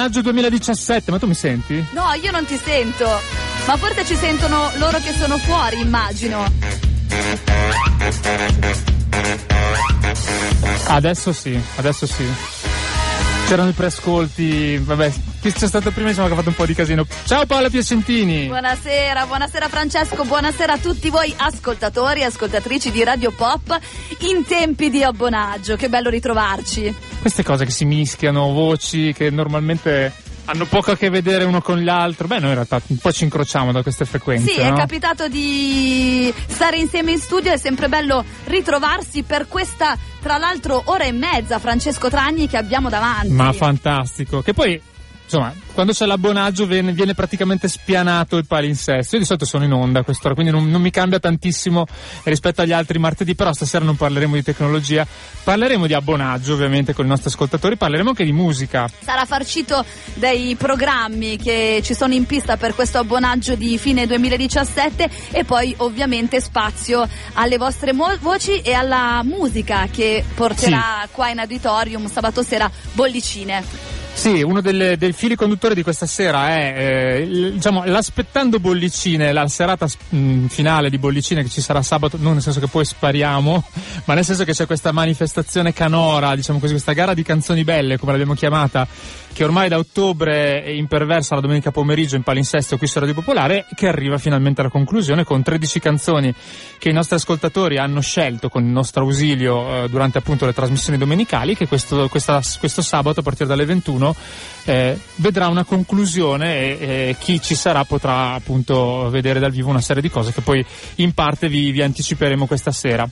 Abbonaggio 2017, ma tu mi senti? No, io non ti sento. Ma forse ci sentono loro che sono fuori, immagino. Adesso sì, adesso sì. C'erano i preascolti, vabbè, chi c'è stato prima insomma che ha fatto un po' di casino. Ciao Paola Piacentini! Buonasera, buonasera Francesco, buonasera a tutti voi ascoltatori e ascoltatrici di Radio Pop in tempi di abbonaggio, che bello ritrovarci. Queste cose che si mischiano, voci che normalmente hanno poco a che vedere uno con l'altro. Beh, noi in realtà un po' ci incrociamo da queste frequenze. Sì, no? è capitato di stare insieme in studio, è sempre bello ritrovarsi per questa, tra l'altro, ora e mezza, Francesco Tragni, che abbiamo davanti. Ma fantastico. Che poi, insomma, quando c'è l'abbonaggio viene, viene praticamente spianato il palinsesto. Io di solito sono in onda a quest'ora, quindi non, non mi cambia tantissimo rispetto agli altri martedì, però stasera non parleremo di tecnologia, parleremo di abbonaggio ovviamente con i nostri ascoltatori, parleremo anche di musica. Sarà farcito dei programmi che ci sono in pista per questo abbonaggio di fine 2017 e poi ovviamente spazio alle vostre mo- voci e alla musica che porterà qua in auditorium sabato sera bollicine. Sì, uno delle, dei fili conduttori di questa sera è eh, il- diciamo, l'aspettando bollicine, la serata mh, finale di bollicine che ci sarà sabato, non nel senso che poi spariamo, ma nel senso che c'è questa manifestazione canora, diciamo così, questa gara di canzoni belle, come l'abbiamo chiamata, che ormai da ottobre è imperversa la domenica pomeriggio in palinsesto qui su Radio Popolare, che arriva finalmente alla conclusione con 13 canzoni che i nostri ascoltatori hanno scelto con il nostro ausilio eh, durante appunto le trasmissioni domenicali, che questo, questa- questo sabato a partire dalle 21 eh, vedrà una conclusione e, e chi ci sarà potrà appunto vedere dal vivo una serie di cose che poi in parte vi, vi anticiperemo questa sera.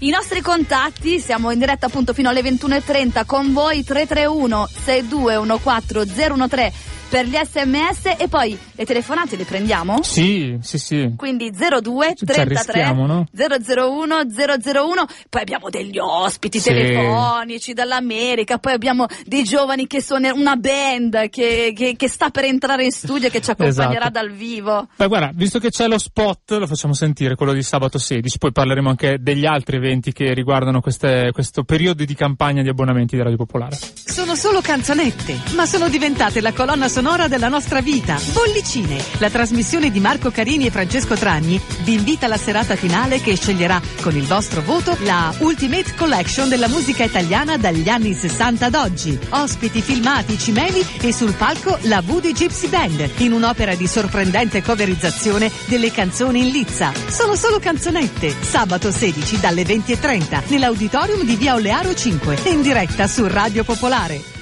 I nostri contatti, siamo in diretta appunto fino alle 21.30 con voi 331 6214 013 per gli sms e poi le telefonate le prendiamo? Sì, sì, sì. Quindi 02 Ci 33 arrischiamo, no? 001 001 poi abbiamo degli ospiti Sì. telefonici dall'America poi abbiamo dei giovani che sono una band che, che- che sta per entrare in studio e che ci accompagnerà Esatto. dal vivo Beh, guarda, visto che c'è lo spot, lo facciamo sentire, quello di sabato 16, poi parleremo anche degli altri eventi che riguardano queste- questo periodo di campagna di abbonamenti di Radio Popolare. Sono solo canzonette, ma sono diventate la colonna sonora della nostra vita. Bollicine, la trasmissione di Marco Carini e Francesco Tragni, vi invita alla serata finale che sceglierà con il vostro voto la Ultimate Collection della musica italiana dagli anni 60 ad oggi. Ospiti filmati, cimeli e sul palco la Voodoo Gypsy Band, in un'opera di sorprendente coverizzazione delle canzoni in lizza. Sono solo canzonette, sabato 16 dalle 20.30 nell'auditorium di Via Olearo 5 e in diretta su Radio Popolare.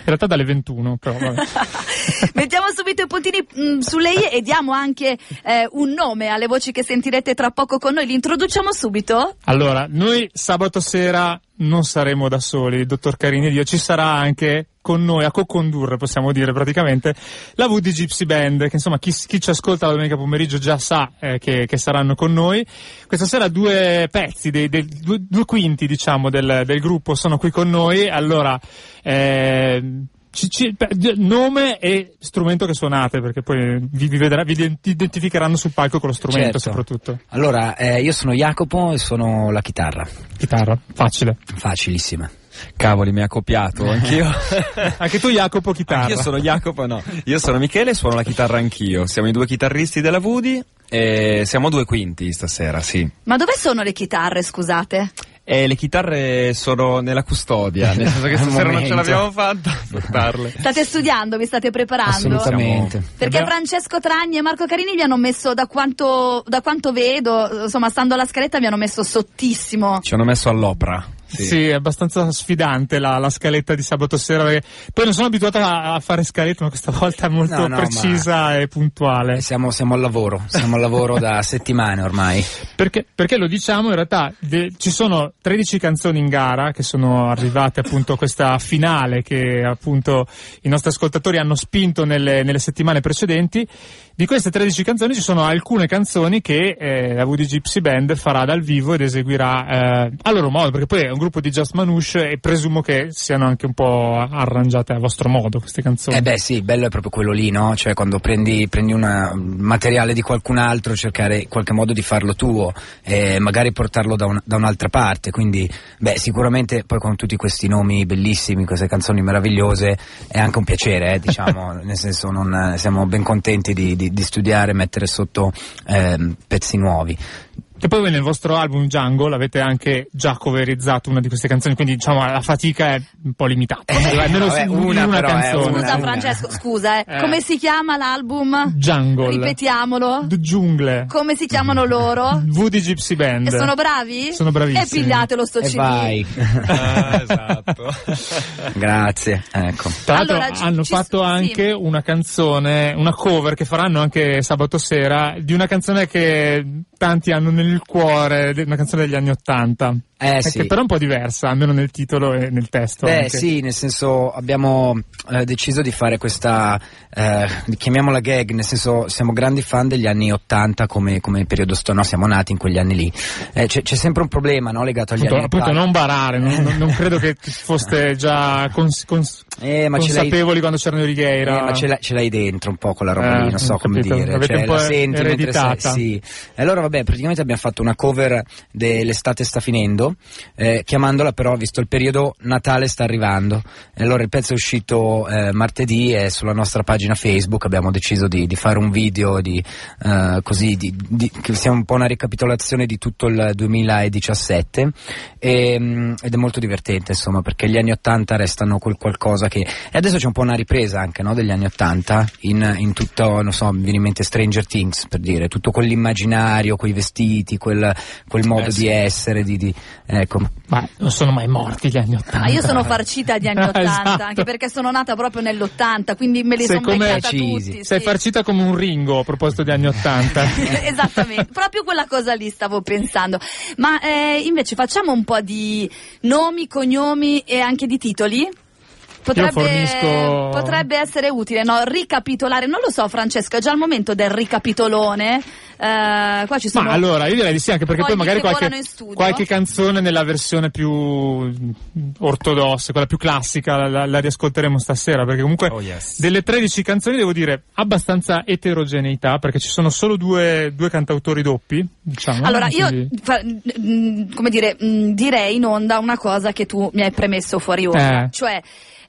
In realtà dalle 21, però vabbè. Mettiamo subito i puntini mh, sulle i e diamo anche eh, un nome alle voci che sentirete tra poco con noi. Li introduciamo subito? Allora, noi sabato sera non saremo da soli, dottor Carini ed io, ci sarà anche con noi a co-condurre, possiamo dire praticamente, la VD Gypsy Band, che insomma chi, chi ci ascolta la domenica pomeriggio già sa eh, che, che saranno con noi. Questa sera due pezzi, dei, dei- due, due quinti diciamo del, del gruppo sono qui con noi, allora... Eh, ci- ci- beh, d- nome e strumento che suonate, perché poi vi, vi vedrà- vi ident- identificheranno sul palco con lo strumento Certo. soprattutto. Allora, eh, io sono Jacopo e suono la chitarra. Chitarra, facile. Facilissima. Cavoli, mi ha copiato anch'io. Anche tu Jacopo chitarra. Io sono Jacopo, no. Io sono Michele e suono la chitarra anch'io. Siamo i due chitarristi della Vudi e siamo due quinti stasera, sì. Ma dove sono le chitarre, scusate? E le chitarre sono nella custodia, nel senso che stasera non ce l'abbiamo fatta portarle. State studiando, vi state preparando? Assolutamente. Perché Abbiamo- Francesco Tragni e Marco Carini vi hanno messo, da quanto, da quanto vedo, insomma, stando alla scaletta, vi hanno messo sottissimo. Ci hanno messo all'opera. Sì. è abbastanza sfidante la, la scaletta di sabato sera. Perché poi non sono abituato a, a fare scaletta, ma questa volta è molto No, no, precisa e puntuale. Eh, Siamo, siamo al lavoro, siamo al lavoro da settimane ormai. Perché, perché lo diciamo, in realtà de- ci sono 13 canzoni in gara che sono arrivate appunto a questa finale che appunto i nostri ascoltatori hanno spinto nelle, nelle settimane precedenti. Di queste 13 canzoni ci sono alcune canzoni che eh, la Woody Gypsy Band farà dal vivo ed eseguirà eh, a loro modo, perché poi è un gruppo di Just Manouche e presumo che siano anche un po' arrangiate a vostro modo queste canzoni. Eh beh sì, bello è proprio quello lì, no? Cioè quando prendi, prendi un materiale di qualcun altro, cercare in qualche modo di farlo tuo e magari portarlo da, un- da un'altra parte. Quindi, beh, sicuramente poi con tutti questi nomi bellissimi, queste canzoni meravigliose, è anche un piacere, eh, diciamo, nel senso non, siamo ben contenti di, di- di studiare e mettere sotto ehm, pezzi nuovi. Che poi voi nel vostro album Jungle avete anche già coverizzato una di queste canzoni, quindi diciamo la fatica è un po' limitata. Almeno vabbè, su- una in una canzone. una. Scusa Francesco, scusa, eh. Eh. come si chiama l'album? Jungle. Ripetiamolo. D- Giungle. Come si chiamano loro? Woody Gypsy Band. E sono bravi? Sono bravissimi. E pigliatelo sto E CD. vai. Ah, esatto. Grazie, ecco. Tra l'altro Allora, ci- hanno ci- fatto sì. anche una canzone, una cover che faranno anche sabato sera di una canzone che tanti hanno nel cuore, una canzone degli anni Ottanta. Eh sì. Che però è un po' diversa, almeno nel titolo e nel testo. Beh anche. sì, nel senso abbiamo eh, deciso di fare questa, eh, chiamiamola gag, nel senso siamo grandi fan degli anni 80 come, come periodo storico, no, siamo nati in quegli anni lì. Eh, c'è, c'è sempre un problema no, legato agli Appunto, anni appunto 80. non barare, non, non- non credo che foste già cons- cons- Eh, consapevoli quando c'erano i Righeira. eh, ma ce l'hai, ce l'hai dentro un po' quella roba Eh, lì, non so come capito. dire. L'avete Cioè, un po' la senti sei, sì. E allora vabbè, praticamente abbiamo fatto una cover dell'estate sta finendo, eh, chiamandola però, visto il periodo, Natale sta arrivando. E allora il pezzo è uscito eh, martedì e sulla nostra pagina Facebook abbiamo deciso di, di fare un video di, eh, così, di, di- che sia un po' una ricapitolazione di tutto il 2017 e, mm, ed è molto divertente insomma perché gli anni 80 restano quel qualcosa che e adesso c'è un po' una ripresa anche no, degli anni 80 in, in tutto non so mi viene in mente Stranger Things per dire tutto quell'immaginario quei vestiti quel, quel modo Eh, sì. di essere di, di- ecco Ma non sono mai morti gli anni Ottanta. Ma io sono farcita di anni 80, Esatto. anche perché sono nata proprio nell'80, quindi me li sono beccata tutti. Sei sì. farcita come un ringo a proposito di anni Ottanta. Esattamente, proprio quella cosa lì stavo pensando. Ma eh, invece facciamo un po' di nomi, cognomi e anche di titoli? Potrebbe, fornisco- potrebbe essere utile, no? Ricapitolare, non lo so Francesco, è già il momento del ricapitolone. Eh, qua ci sono... Ma allora, io direi di sì, anche perché poi fogli magari qualche, qualche canzone nella versione più ortodossa, quella più classica, la, la riascolteremo stasera, perché comunque Oh, yes. delle 13 canzoni devo dire abbastanza eterogeneità, perché ci sono solo due, due cantautori doppi, diciamo. Allora, io quindi- fa- mm, come dire, mm, direi in onda una cosa che tu mi hai premesso fuori ora, Eh. cioè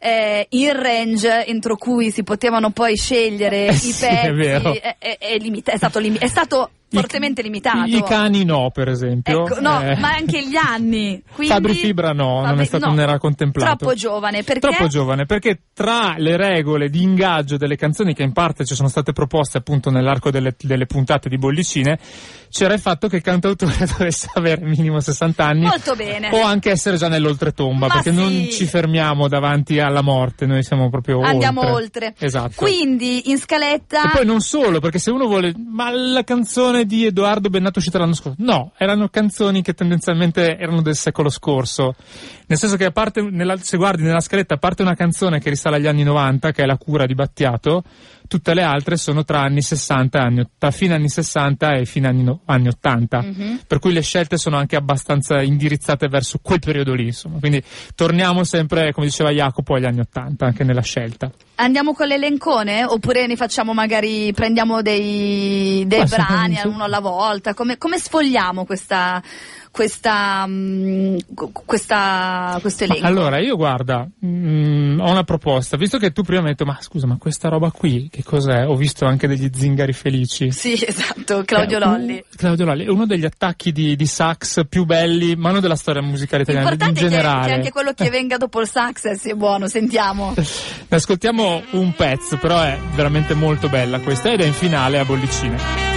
eh, il range entro cui si potevano poi scegliere Eh i sì, pezzi è vero. è, è- è limita- stato, limi- è stato fortemente limitato. I cani no, per esempio. Ecco, no, Eh, ma anche gli anni. Quindi, Fabri Fibra no, non Fabri- è stato no, non era contemplato. Troppo giovane, perché? Troppo giovane, perché tra le regole di ingaggio delle canzoni che in parte ci sono state proposte appunto nell'arco delle, delle puntate di Bollicine, c'era il fatto che il cantautore dovesse avere minimo 60 anni Molto bene. o anche essere già nell'oltretomba, Ma perché sì. non ci fermiamo davanti alla morte, noi siamo proprio Andiamo oltre. oltre. Esatto. Quindi in scaletta E poi non solo, perché se uno vuole, ma la canzone di Edoardo Bennato uscita l'anno scorso, no, erano canzoni che tendenzialmente erano del secolo scorso. Nel senso che parte, nella- se guardi nella scaletta, a parte una canzone che risale agli anni 90, che è La cura di Battiato, tutte le altre sono tra anni 60 e anni, fine anni 60 e fine anni, no- anni 80. Mhm. Per cui le scelte sono anche abbastanza indirizzate verso quel periodo lì, insomma. Quindi torniamo sempre, come diceva Jacopo, agli anni 80, anche nella scelta. Andiamo con l'elencone oppure ne facciamo magari prendiamo dei, dei brani uno alla volta? Come, come sfogliamo questa, questa, mm, cu- questa, questo elenco? allora, io guarda, mm, ho una proposta. Visto che tu prima mi hai detto, ma scusa, ma questa roba qui, che cos'è? Ho visto anche degli zingari felici. Sì, esatto, Claudio Eh, un- Lolli. Claudio Lolli è uno degli attacchi di, di sax più belli, ma non della storia musicale italiana, in L'importante che, generale. che anche quello che venga dopo il sax sia buono, sentiamo. Ne ascoltiamo un pezzo, però è veramente molto bella questa ed è in finale a bollicine.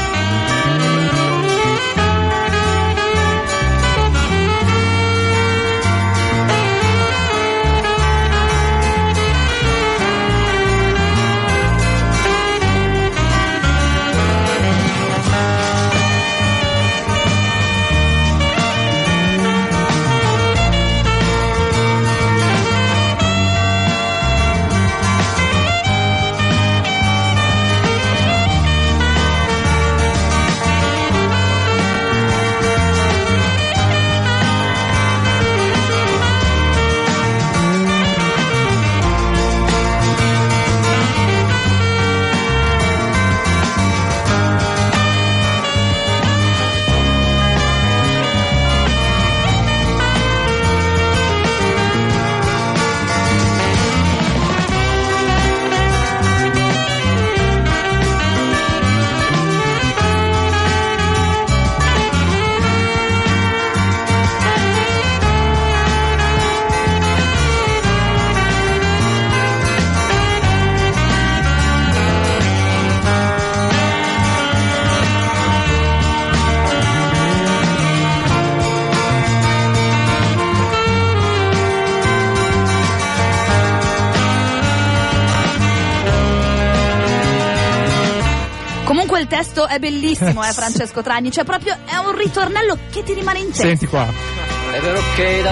È bellissimo, eh, Francesco Tragni, cioè proprio è un ritornello che ti rimane in testa. Senti qua.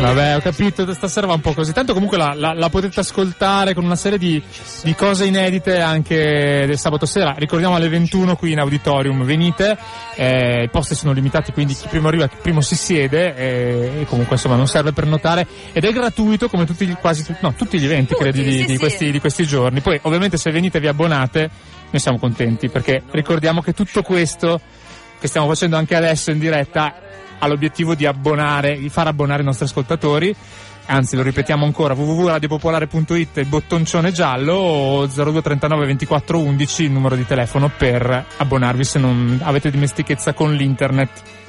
Vabbè, ho capito, stasera va un po' così. Tanto comunque la, la- la potete ascoltare con una serie di, di cose inedite anche del sabato sera. Ricordiamo alle 21 qui in auditorium. Venite, eh, i posti sono limitati, quindi chi primo arriva, chi primo si siede eh, e comunque insomma non serve per notare ed è gratuito come tutti, gli- quasi no, tutti gli eventi Tutti, credi di, sì, di sì. questi, di questi giorni. Poi ovviamente se venite vi abbonate noi siamo contenti perché ricordiamo che tutto questo che stiamo facendo anche adesso in diretta ha l'obiettivo di abbonare, di far abbonare i nostri ascoltatori. Anzi, lo ripetiamo ancora, www.radiopopolare.it, il bottoncione giallo o 0239 24 11 il numero di telefono per abbonarvi se non avete dimestichezza con l'internet.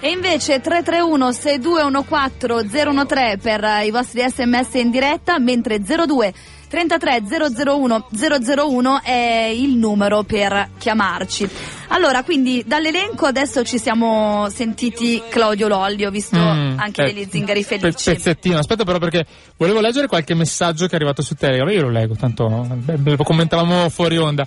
E invece 331 6214 013 per eh, i vostri sms in diretta, mentre 02 33 001 001 è il numero per chiamarci. Allora, quindi dall'elenco adesso ci siamo sentiti Claudio Lolli, ho visto Mm, anche eh, degli zingari felici. Pezzettino, aspetta però perché volevo leggere qualche messaggio che è arrivato su Telegram, io lo leggo, tanto lo commentavamo fuori onda.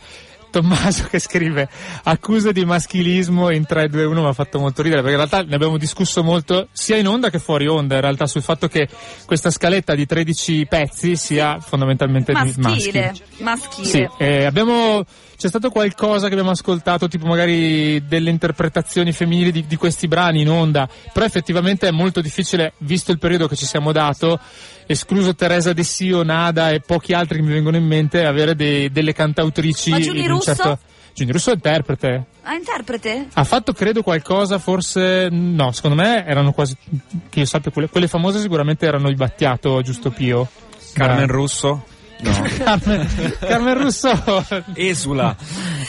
Tommaso che scrive accuse di maschilismo in 3, 2, 1 mi ha fatto molto ridere perché in realtà ne abbiamo discusso molto sia in onda che fuori onda in realtà sul fatto che questa scaletta di 13 pezzi sia fondamentalmente di Maschile, maschi. maschile. Sì, eh, abbiamo, c'è stato qualcosa che abbiamo ascoltato, tipo magari delle interpretazioni femminili di, di questi brani in onda, però effettivamente è molto difficile, visto il periodo che ci siamo dato, escluso Teresa De Sio, Nada e pochi altri che mi vengono in mente, avere de- delle cantautrici Ma un Russo? certo... Giuni Russo è interprete. Ah, interprete? Ha fatto credo qualcosa, forse no, secondo me erano quasi che io sappia quelle, quelle famose sicuramente erano il Battiato Giusto Pio. Carmen Russo? No. Carmen, Carmen Russo Esula.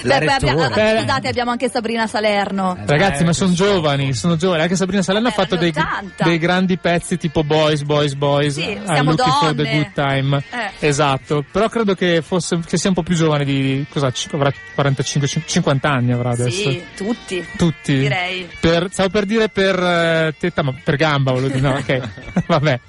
La Beh, beh, abbia- ah, scusate, abbiamo anche Sabrina Salerno. Ragazzi, ma sono giovani, sono giovani. Anche Sabrina Salerno ha fatto dei, erano 80. dei grandi pezzi tipo Boys, Boys, Boys. Sì, I'm siamo looking for the donne. good time. Eh. Esatto. Però credo che fosse che sia un po' più giovane di cosa c- avrà 45 cin- 50 anni avrà adesso. Sì, tutti. Tutti. Direi. Per, stavo per dire per eh, tetta, ma per gamba volevo dire. No, ok. Vabbè.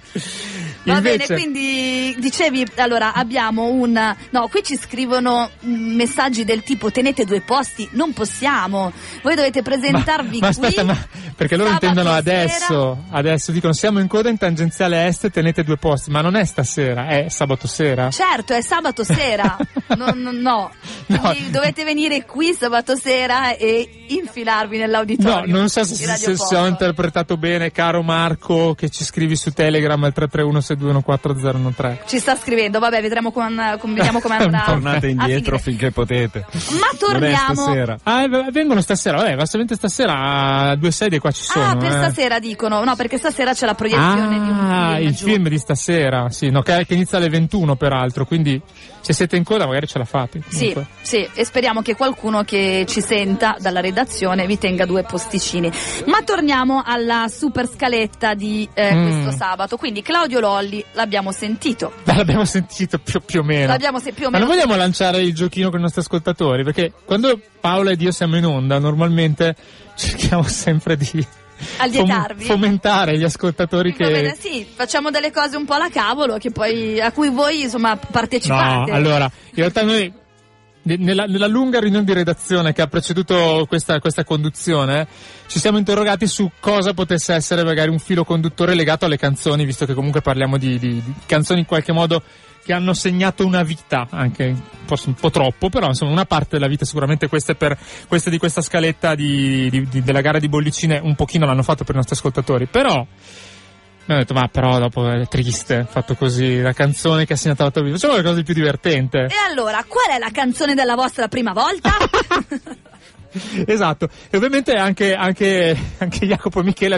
Va Invece, bene, quindi dicevi, allora abbiamo un... No, qui ci scrivono mm, messaggi del tipo tenete due posti, non possiamo. Voi dovete presentarvi ma, ma qui. aspetta, ma perché loro intendono adesso, adesso dicono siamo in coda in tangenziale est, tenete due posti, ma non è stasera, è sabato sera. Certo, è sabato sera. no, no, no. No. Dovete venire qui sabato sera e infilarvi No, nell'auditorio. non so se, se- se ho interpretato bene, caro Marco, che ci scrivi su Telegram al 331-621-4013. Ci sta scrivendo, vabbè, vedremo con, con- vediamo come andrà. Tornate indietro finché potete. Ma torniamo. stasera. Ah, eh, vengono stasera, vabbè, basicamente stasera a due sedie qua ci sono. Ah, per eh. stasera dicono, no, perché stasera c'è la proiezione di un Ah, film. il giù. film di stasera, sì, no, che, che inizia alle 21 peraltro, quindi se siete in coda magari ce la fate. Sì, comunque. sì, e speriamo che qualcuno che ci senta dalla redazione vi tenga due posticini. Ma torniamo alla super scaletta di eh, Mm. questo sabato. Quindi Claudio Lolli l'abbiamo sentito. L'abbiamo sentito più, più o meno. L'abbiamo se- più o Ma meno non vogliamo lanciare il giochino con i nostri ascoltatori? Perché quando Paola ed io siamo in onda, normalmente cerchiamo sempre di Allietarvi? fom- fomentare gli ascoltatori Va bene, che. sì, facciamo delle cose un po' alla cavolo che poi, a cui voi insomma No, partecipate. allora, in realtà noi. ne- Nella, nella lunga riunione di redazione che ha preceduto questa, questa conduzione, ci siamo interrogati su cosa potesse essere magari un filo conduttore legato alle canzoni, visto che comunque parliamo di, di- di canzoni in qualche modo che hanno segnato una vita, anche forse un po' troppo, però insomma una parte della vita sicuramente queste, per, queste di questa scaletta di, di- di- della gara di bollicine un pochino l'hanno fatto per i nostri ascoltatori, però mi hanno detto ma però dopo è triste, fatto così, la canzone che ha segnato la tua vita, facciamo qualcosa di più divertente. E allora, qual è la canzone della vostra prima volta? Esatto, e ovviamente anche, anche, anche Jacopo e Michele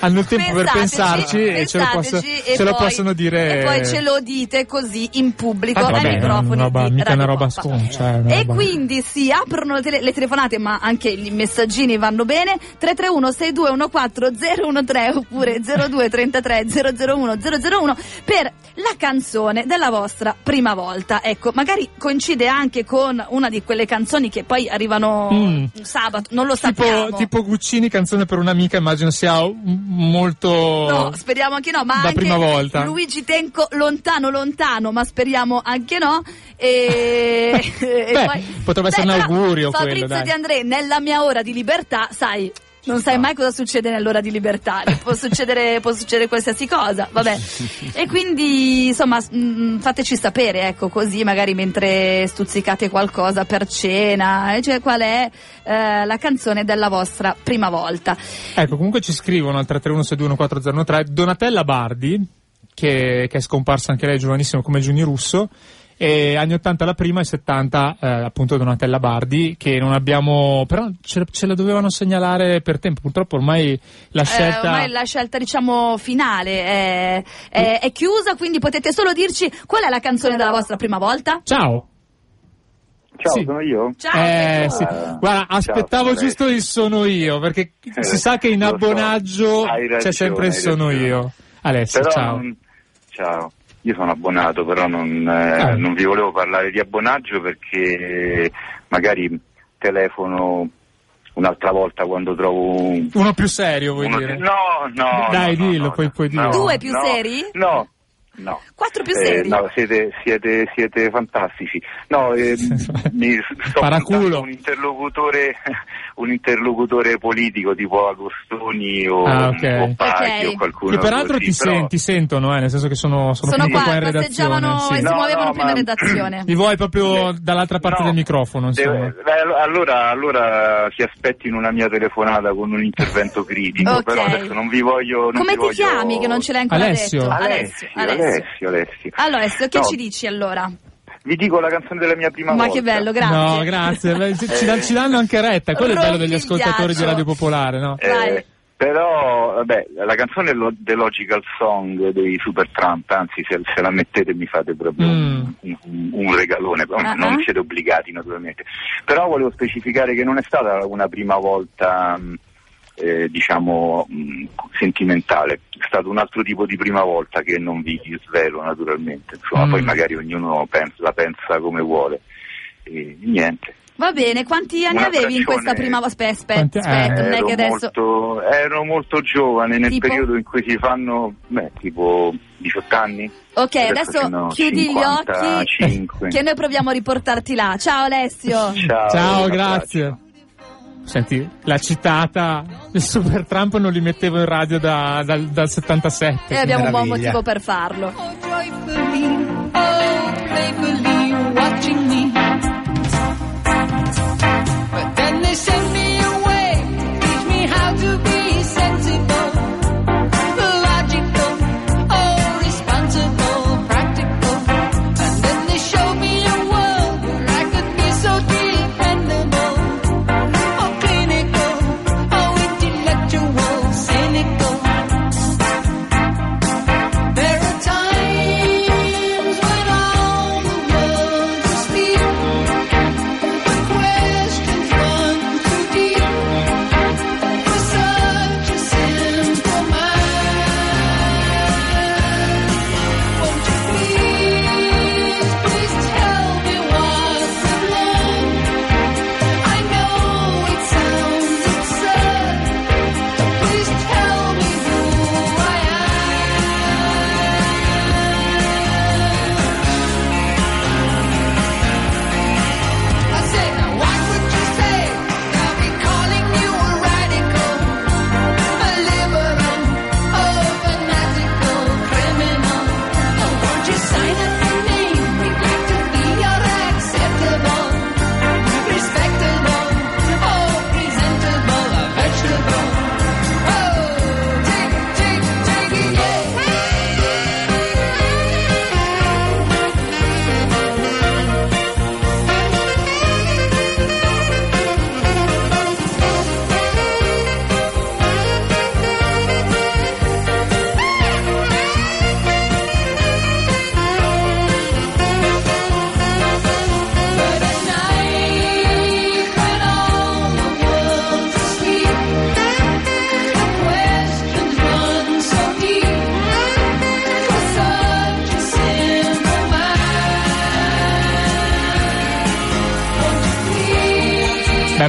hanno il tempo per Pensateci, pensarci e ce lo, posso- ce lo poi- possono dire. E poi ce lo dite così in pubblico Ah, ai vabbè, microfoni una roba- mica una roba sconcia, eh, E roba- quindi si aprono le, tele- le telefonate, ma anche i messaggini vanno bene. 331 6214 013 oppure 0233 001 001 per la canzone della vostra prima volta. Ecco, magari coincide anche con una di quelle canzoni che poi arrivano Mm. Sabato, non lo Tipo, sappiamo. tipo Guccini, canzone per un'amica, immagino sia un- molto... No, speriamo anche no, ma Da anche prima volta. Luigi Tenco lontano lontano, ma speriamo anche no. E, e Beh, poi- potrebbe essere un augurio quello, Fabrizio dai. Di André, nella mia ora di libertà, sai, non sai mai cosa succede nell'ora di libertà, può succedere, può succedere qualsiasi cosa, vabbè. E quindi, insomma, s- mm, fateci sapere, ecco, così magari mentre stuzzicate qualcosa per cena, cioè qual è eh, la canzone della vostra prima volta. Ecco, comunque ci scrivono al 331-621-4003 Donatella Bardi, che, che è scomparsa anche lei giovanissimo come Giuni Russo, e anni 80 la prima e 70 eh, appunto Donatella Bardi, che non abbiamo, però ce, ce la dovevano segnalare per tempo, purtroppo ormai la Eh, scelta... ormai la scelta, diciamo, finale è, è- è chiusa, quindi potete solo dirci qual è la canzone della vostra prima volta? Ciao! Ciao, Sì. sono io? Ciao! Eh, sì. Guarda, aspettavo sono giusto il sono io, perché Eh, si sa che in lo so. abbonaggio Hai c'è ragione, sempre il sono ragione. io. Alessio, Però ciao. Ciao, io sono abbonato, però non, eh, Eh. non vi volevo parlare di abbonaggio perché magari telefono un'altra volta quando trovo un... Uno più serio, vuoi uno- dire? No, no. Dai, no, dillo, no, poi puoi no, dire. Due più no, seri? No, no. Quattro più Eh, seri? no, siete, siete, siete fantastici. No, eh, mi sto un interlocutore, un interlocutore politico tipo Agostoni o, Ah, ok. o Paghi Ok. o qualcuno Che peraltro così, ti, però- sen- ti sentono, eh, nel senso che sono, sono, Sono qua, qua in redazione. sì. e si No, muovevano no, più in ma- redazione. Li vuoi proprio Eh, dall'altra parte no, del microfono, deve- beh, allora, allora si aspettino una mia telefonata con un intervento critico, Ok. però adesso non vi voglio... non Come vi ti voglio- chiami che non ce l'hai ancora Alessio. detto? Alessio, Alessio, Alessio. Allora, Alessio, che No, ci dici allora? Vi dico la canzone della mia prima Ma volta. che bello, grazie. No, grazie. Ci, ci dan- ci danno anche retta. Quello è il bello degli ascoltatori di. Radio Popolare, no? Eh, però, vabbè, la canzone è lo- The Logical Song dei Super Trump, anzi se, se la mettete mi fate proprio Mm. un, un- un regalone, Ah, non ah. siete obbligati naturalmente. Però volevo specificare che non è stata una prima volta, mh, eh, diciamo, mh, sentimentale, è stato un altro tipo di prima volta che non vi svelo naturalmente, insomma, Mm. poi magari ognuno pensa- la pensa come vuole. E niente. Va bene, quanti anni Una avevi in questa prima volta? Aspetta, aspetta, aspetta, non è che adesso... molto, ero molto giovane nel Tipo? periodo in cui si fanno, beh, tipo 18 anni. Ok, Adesso adesso chiudi gli occhi 55. che noi proviamo a riportarti là. Ciao Alessio. Ciao, Ciao, grazie. Senti, la citata, il Super Trump non li mettevo in radio da- dal, dal 77. E abbiamo un buon meraviglia. motivo per farlo.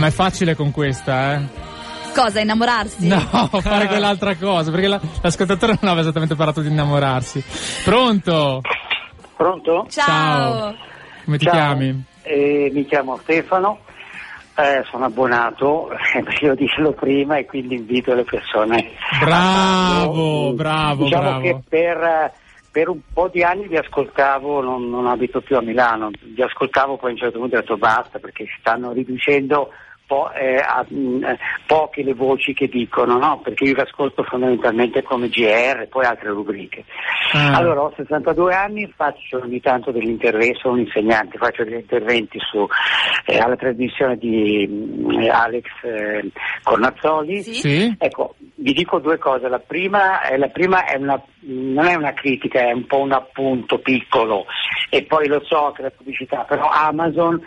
Ma è facile con questa, eh? Cosa, innamorarsi? No, fare quell'altra cosa, perché la- l'ascoltatore non aveva esattamente parlato di innamorarsi. Pronto? Pronto? Ciao. Come ti Ciao. chiami? Eh, mi chiamo Stefano, eh, sono abbonato, devo dirlo prima e quindi invito le persone. a Bravo, farlo. bravo, diciamo bravo. che per, per un po' di anni vi ascoltavo, non, non abito più a Milano, vi ascoltavo poi a un certo punto ho detto basta perché si stanno riducendo po- eh, a- mh, eh, poche le voci che dicono, no? perché io vi ascolto fondamentalmente come GR e poi altre rubriche. Ah. Allora, ho 62 anni, faccio ogni tanto degli interventi, sono un insegnante, faccio degli interventi su, eh, alla trasmissione di mm, Alex eh, Cornazzoli. Sì? Sì? Ecco, vi dico due cose. La prima, è, la prima è una, non è una critica, è un po' un appunto piccolo. E poi lo so che la pubblicità, però Amazon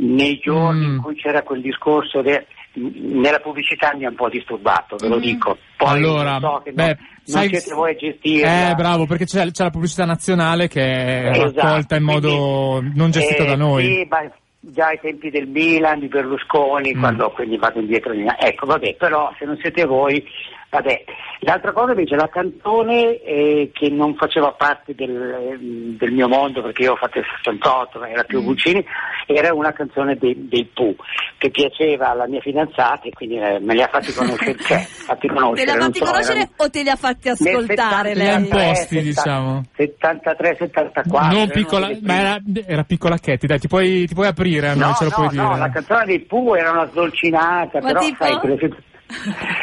nei giorni Mm. in cui c'era quel discorso de- nella pubblicità mi ha un po' disturbato, ve lo Mm. dico. Poi allora, lo so che beh, non, non siete voi a gestirla. Eh, bravo, perché c'è, c'è la pubblicità nazionale che è Esatto, raccolta in quindi, modo non gestito eh, da noi. Sì, ma già ai tempi del Milan, di Berlusconi, Mm. quando quindi vado indietro. di- Ecco, vabbè, però se non siete voi, vabbè. L'altra cosa invece, la canzone eh, che non faceva parte del, eh, del mio mondo, perché io ho fatto il 68, ma era più Mm. Guccini, era una canzone dei, dei Pooh, che piaceva alla mia fidanzata e quindi eh, me li ha fatti conoscere. cioè, fatti Te conoscere li ha non fatti so, conoscere erano- o te li ha fatti ascoltare nel Te li ha lei? imposti, 73, diciamo. 73, 74. non piccola, ma era, era piccolacchetti, dai, ti puoi, ti puoi aprire No, ce lo no, puoi no, dire. la canzone dei Pooh era una sdolcinata, Ma però tipo? sai, quelle-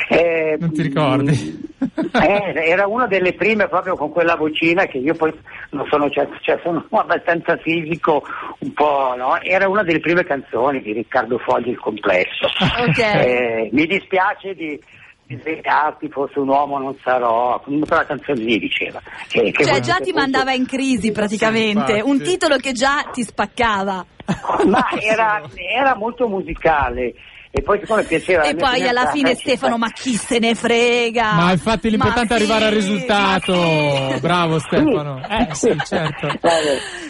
Eh, Non ti ricordi? eh, era una delle prime proprio con quella vocina che io poi non sono certo, cioè sono abbastanza fisico, un po', no? Era una delle prime canzoni di Riccardo Fogli il complesso. Ok. Eh, mi dispiace di svegliarti, fosse un uomo non sarò, comunque la canzone lì diceva. Che, che Cioè già ti mandava in crisi praticamente, Sì, un titolo che già ti spaccava. ma era, era molto musicale e poi siccome piaceva E poi alla fine Stefano, ma chi se ne frega? Ma infatti l'importante Ma è arrivare al risultato. sì. Bravo Stefano. Eh sì, certo.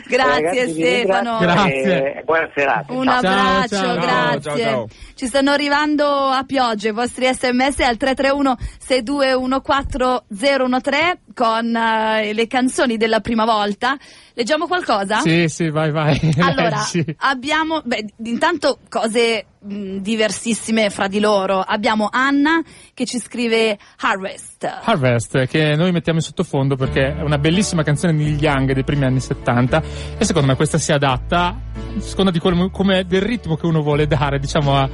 Grazie, Ragazzi, Stefano. Grazie. buona serata. Un Ciao. abbraccio, ciao. grazie. Ciao, ciao. Ci stanno arrivando a pioggia i vostri sms al 331 6214013 con eh, le canzoni della prima volta. Leggiamo qualcosa? Sì, sì, vai, vai. Allora, Leggi. abbiamo, beh, intanto cose mh, diversissime fra di loro. Abbiamo Anna che ci scrive Harvest. Harvest, che noi mettiamo in sottofondo perché è una bellissima canzone di Neil Young dei primi anni 70 e secondo me questa si adatta, a seconda di come, come del ritmo che uno vuole dare, diciamo a...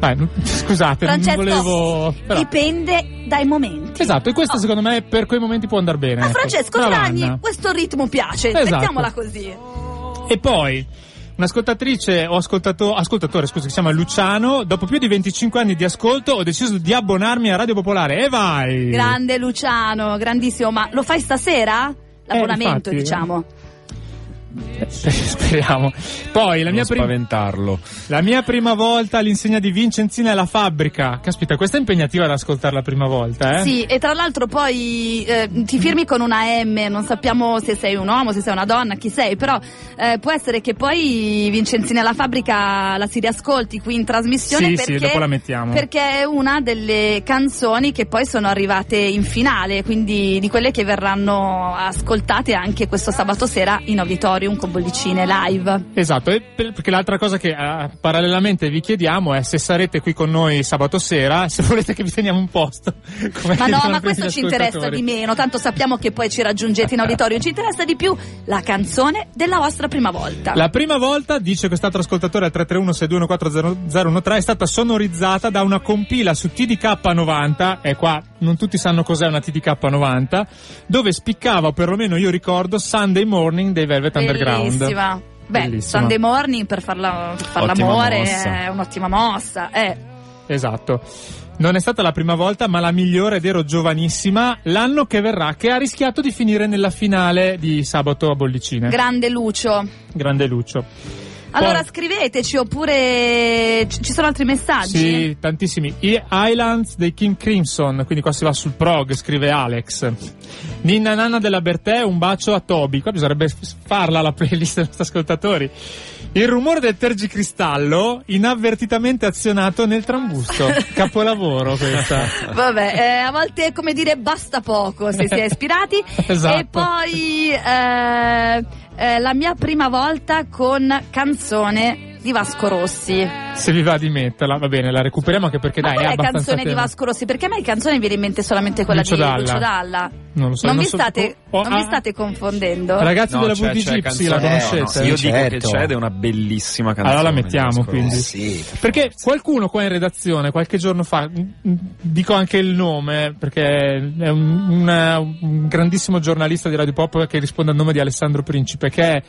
Non- scusate, Francesco, non volevo... però- dipende dai momenti. Esatto, e questo Oh. secondo me per quei momenti può andare bene. A ecco. Francesco Anna. questo ritmo piace, Esatto. mettiamola così. E poi un'ascoltatrice o ascoltato- ascoltatore, scusa, che si chiama Luciano, dopo più di 25 anni di ascolto ho deciso di abbonarmi a Radio Popolare e vai! Grande Luciano, grandissimo, ma lo fai stasera? L'abbonamento, infatti, diciamo. Eh, Speriamo. Poi la mia, prim- spaventarlo. la mia prima volta all'insegna di Vincenzina e la fabbrica. Caspita, questa è impegnativa da ascoltare la prima volta, eh? Sì, e tra l'altro poi eh, ti firmi con una M, non sappiamo se sei un uomo, se sei una donna, chi sei, però eh, può essere che poi Vincenzina alla fabbrica la si riascolti qui in trasmissione Sì, perché, sì, dopo la mettiamo. perché è una delle canzoni che poi sono arrivate in finale, quindi di quelle che verranno ascoltate anche questo sabato sera in auditorium con bollicine live. Esatto, per- perché l'altra cosa che eh, parallelamente vi chiediamo è se sarete qui con noi sabato sera, se volete che vi teniamo un posto. come Ma no, ma questo ci interessa di meno, tanto sappiamo che poi ci raggiungete in auditorio, ci interessa di più la canzone della vostra prima volta. La prima volta, dice quest'altro ascoltatore al 331-621-4013, è stata sonorizzata da una compila su TDK90, e qua non tutti sanno cos'è una TDK90, dove spiccava, o perlomeno io ricordo, Sunday Morning dei Velvet Underground. Bellissima. Beh, Bellissima. Sunday morning per, farla, per far Ottima l'amore mossa. è un'ottima mossa. Eh. Esatto. Non è stata la prima volta, ma la migliore ed ero giovanissima, l'anno che verrà, che ha rischiato di finire nella finale di sabato a Bollicine. Grande Lucio. Grande Lucio. Allora Poi- scriveteci oppure ci sono altri messaggi? Sì, tantissimi. I Islands dei King Crimson, quindi qua si va sul prog, scrive Alex. Ninna Nanna della Bertè, un bacio a Toby. Qua bisognerebbe farla la playlist dei nostri ascoltatori. Il rumore del tergicristallo inavvertitamente azionato nel trambusto. Capolavoro questa. Vabbè, eh, a volte è come dire basta poco se si è ispirati. Esatto. E poi eh, eh, la mia prima volta con canzone di Vasco Rossi. Se vi va di metterla, va bene, la recuperiamo anche perché Ma dai, è abbastanza canzone di tema. Vasco Rossi? Perché a me canzone mi viene in mente solamente quella Lucio di Dalla. Lucio Dalla. Non lo so, non, non vi so- state, oh, non vi ah. state confondendo? Ragazzi No, della VD c'è Gypsy, la conoscete? no, io dico certo. che c'è ed è una bellissima canzone. Allora la di mettiamo quindi. Eh sì, per Perché qualcuno qua in redazione, qualche giorno fa, dico anche il nome, perché è un, un- un grandissimo giornalista di Radio Pop che risponde al nome di Alessandro Principe, che è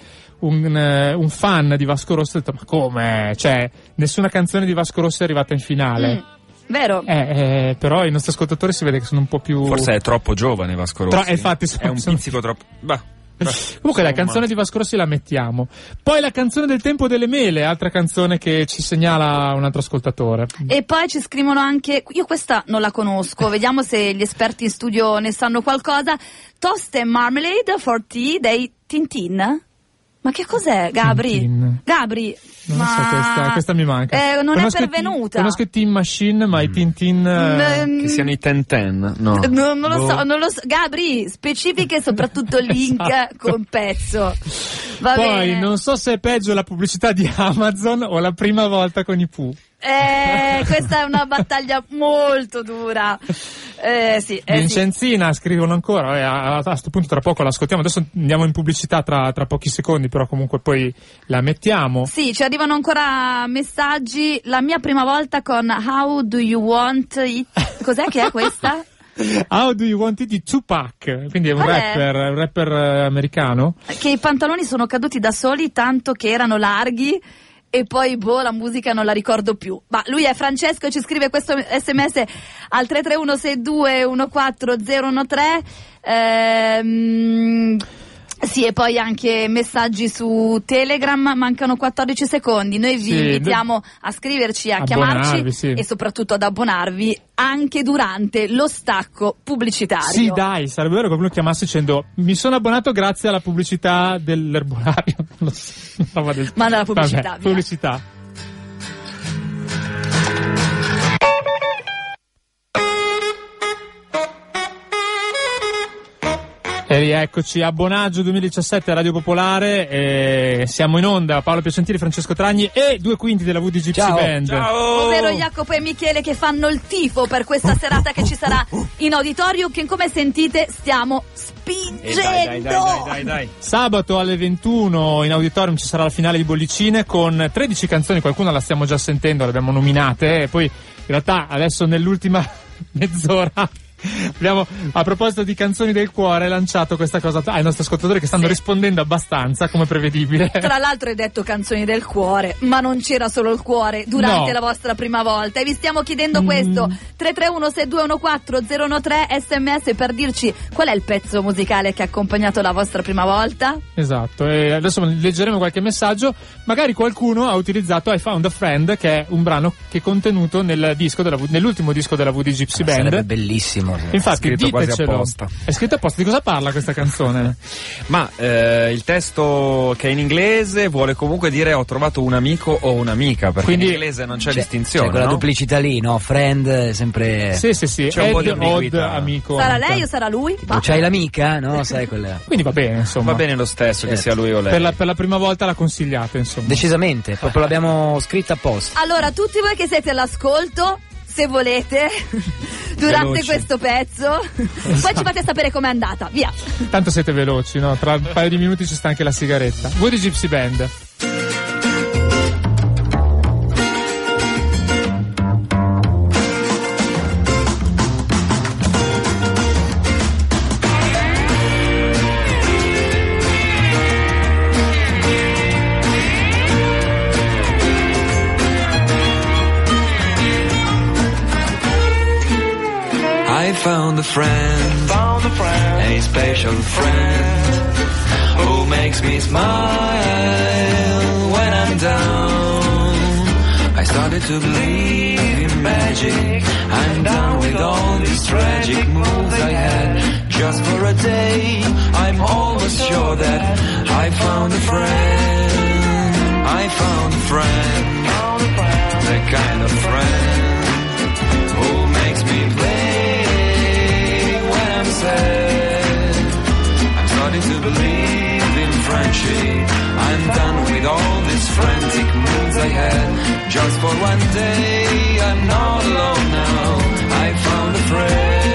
un, eh, un fan di Vasco Rossi, ha detto, ma come? Cioè, nessuna canzone di Vasco Rossi è arrivata in finale. Mm, vero? Eh, eh, però i nostri ascoltatori si vede che sono un po' più... Forse è troppo giovane Vasco Rossi. Tra- infatti, è un sono- pizzico troppo. Bah, bah, Comunque la canzone di Vasco Rossi la mettiamo. Poi la canzone del tempo delle mele, altra canzone che ci segnala un altro ascoltatore. E poi ci scrivono anche, io questa non la conosco, vediamo se gli esperti in studio ne sanno qualcosa. Toast and Marmalade for Tea dei Tintin? Ma che cos'è, Gabri? Tintin. Gabri, Non ma... so, questa, questa mi manca. Eh, non Conosco è pervenuta. Conosco i Team Machine, ma i Tintin... eh, Mm, Che siano i Ten Ten, no. No, non lo Boh. so, non lo so. Gabri, specifiche soprattutto link Esatto. con pezzo. Va Poi bene. non so se è peggio la pubblicità di Amazon o la prima volta con i Pooh. Eh, questa è una battaglia molto dura. Eh, sì, eh, sì. Vincenzina scrivono ancora, eh, a questo punto tra poco l'ascoltiamo, adesso andiamo in pubblicità tra, tra pochi secondi, però comunque poi la mettiamo. Sì, ci arrivano ancora messaggi. La mia prima volta con How Do You Want It? Cos'è che è questa? How do you want it di Tupac? Quindi è un rapper, un rapper eh, americano. che i pantaloni sono caduti da soli tanto che erano larghi e poi boh la musica non la ricordo più. Ma lui è Francesco ci scrive questo sms al 33162141013 ehm sì, e poi anche messaggi su Telegram, mancano 14 secondi. Noi vi Sì, invitiamo a scriverci, a chiamarci sì. e soprattutto ad abbonarvi anche durante lo stacco pubblicitario. Sì, dai, sarebbe vero che qualcuno chiamasse dicendo mi sono abbonato grazie alla pubblicità dell'erbolario. So, del- Manda la pubblicità, Vabbè, pubblicità. E rieccoci a Bonaggio 2017 a Radio Popolare, eh, siamo in onda Paolo Piacentini, Francesco Tragni e due quinti della VD Gypsy Ciao. Band. Ovvero Jacopo e Michele che fanno il tifo per questa serata che ci sarà in auditorium che come sentite stiamo spingendo. Eh, dai, dai, dai, dai, dai. Sabato alle 21 in auditorium ci sarà la finale di Bollicine con 13 canzoni, qualcuna la stiamo già sentendo, le abbiamo nominate e poi in realtà adesso nell'ultima mezz'ora abbiamo a proposito di canzoni del cuore lanciato questa cosa ai nostri ascoltatori che stanno Sì. rispondendo abbastanza come prevedibile. Tra l'altro hai detto canzoni del cuore, ma non c'era solo il cuore durante No. la vostra prima volta. E vi stiamo chiedendo Mm. questo: 331-6214-013 sms per dirci qual è il pezzo musicale che ha accompagnato la vostra prima volta. Esatto, e adesso leggeremo qualche messaggio. Magari qualcuno ha utilizzato I Found a Friend, che è un brano che è contenuto nel disco della V- nell'ultimo disco della VD Gypsy Sarebbe Band. Infatti, scritto quasi ditecelo. apposta. È scritto apposta. Di cosa parla questa canzone? Ma eh, il testo che è in inglese vuole comunque dire ho trovato un amico o un'amica, perché Quindi- in inglese non c'è C'è- distinzione. C'è quella no? duplicità lì, no? Friend, è sempre. Sì, sì, sì. C'è un po' Ed, di odd, ambiguità. amico. Sarà amica. lei o sarà lui? Tipo, c'hai l'amica? No, sai quella. Quindi va bene, insomma. Va bene lo stesso che Certo. sia lui o lei. Per la, per la prima volta la consigliate, insomma. Decisamente, proprio l'abbiamo scritta apposta. Allora, tutti voi che siete all'ascolto, se volete, durante Veloci. questo pezzo, poi ci fate sapere com'è andata. Via. Tanto siete veloci, no? Tra un paio di minuti ci sta anche la sigaretta. Voi di Gypsy Band. Found a friend, found a friend, a special friend who makes me smile when I'm down. I started to believe in magic. I'm done with all these tragic moves I had. Just for a day, I'm almost sure that I found a friend. I found a friend. The kind of friend to believe in friendship. I'm done with all these frantic moods I had. Just for one day, I'm not alone now. I found a friend.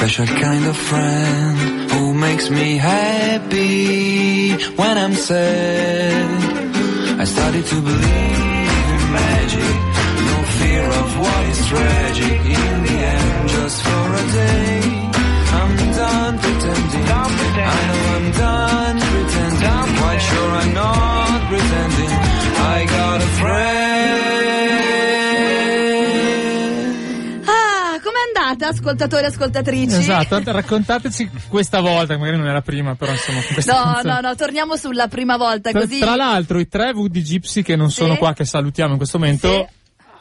Special kind of friend who makes me happy when I'm sad. I started to believe in magic, no fear of what is tragic. In the end, just for a day, I'm done pretending. I know I'm done pretending. Quite sure I'm not ascoltatori e ascoltatrici? Esatto, raccontateci questa volta, magari non è la prima, però insomma. No, canzone. no, no, torniamo sulla prima volta Tra, così. tra l'altro, i tre Woody Gypsy che non sono Sì. qua, che salutiamo in questo momento, Sì.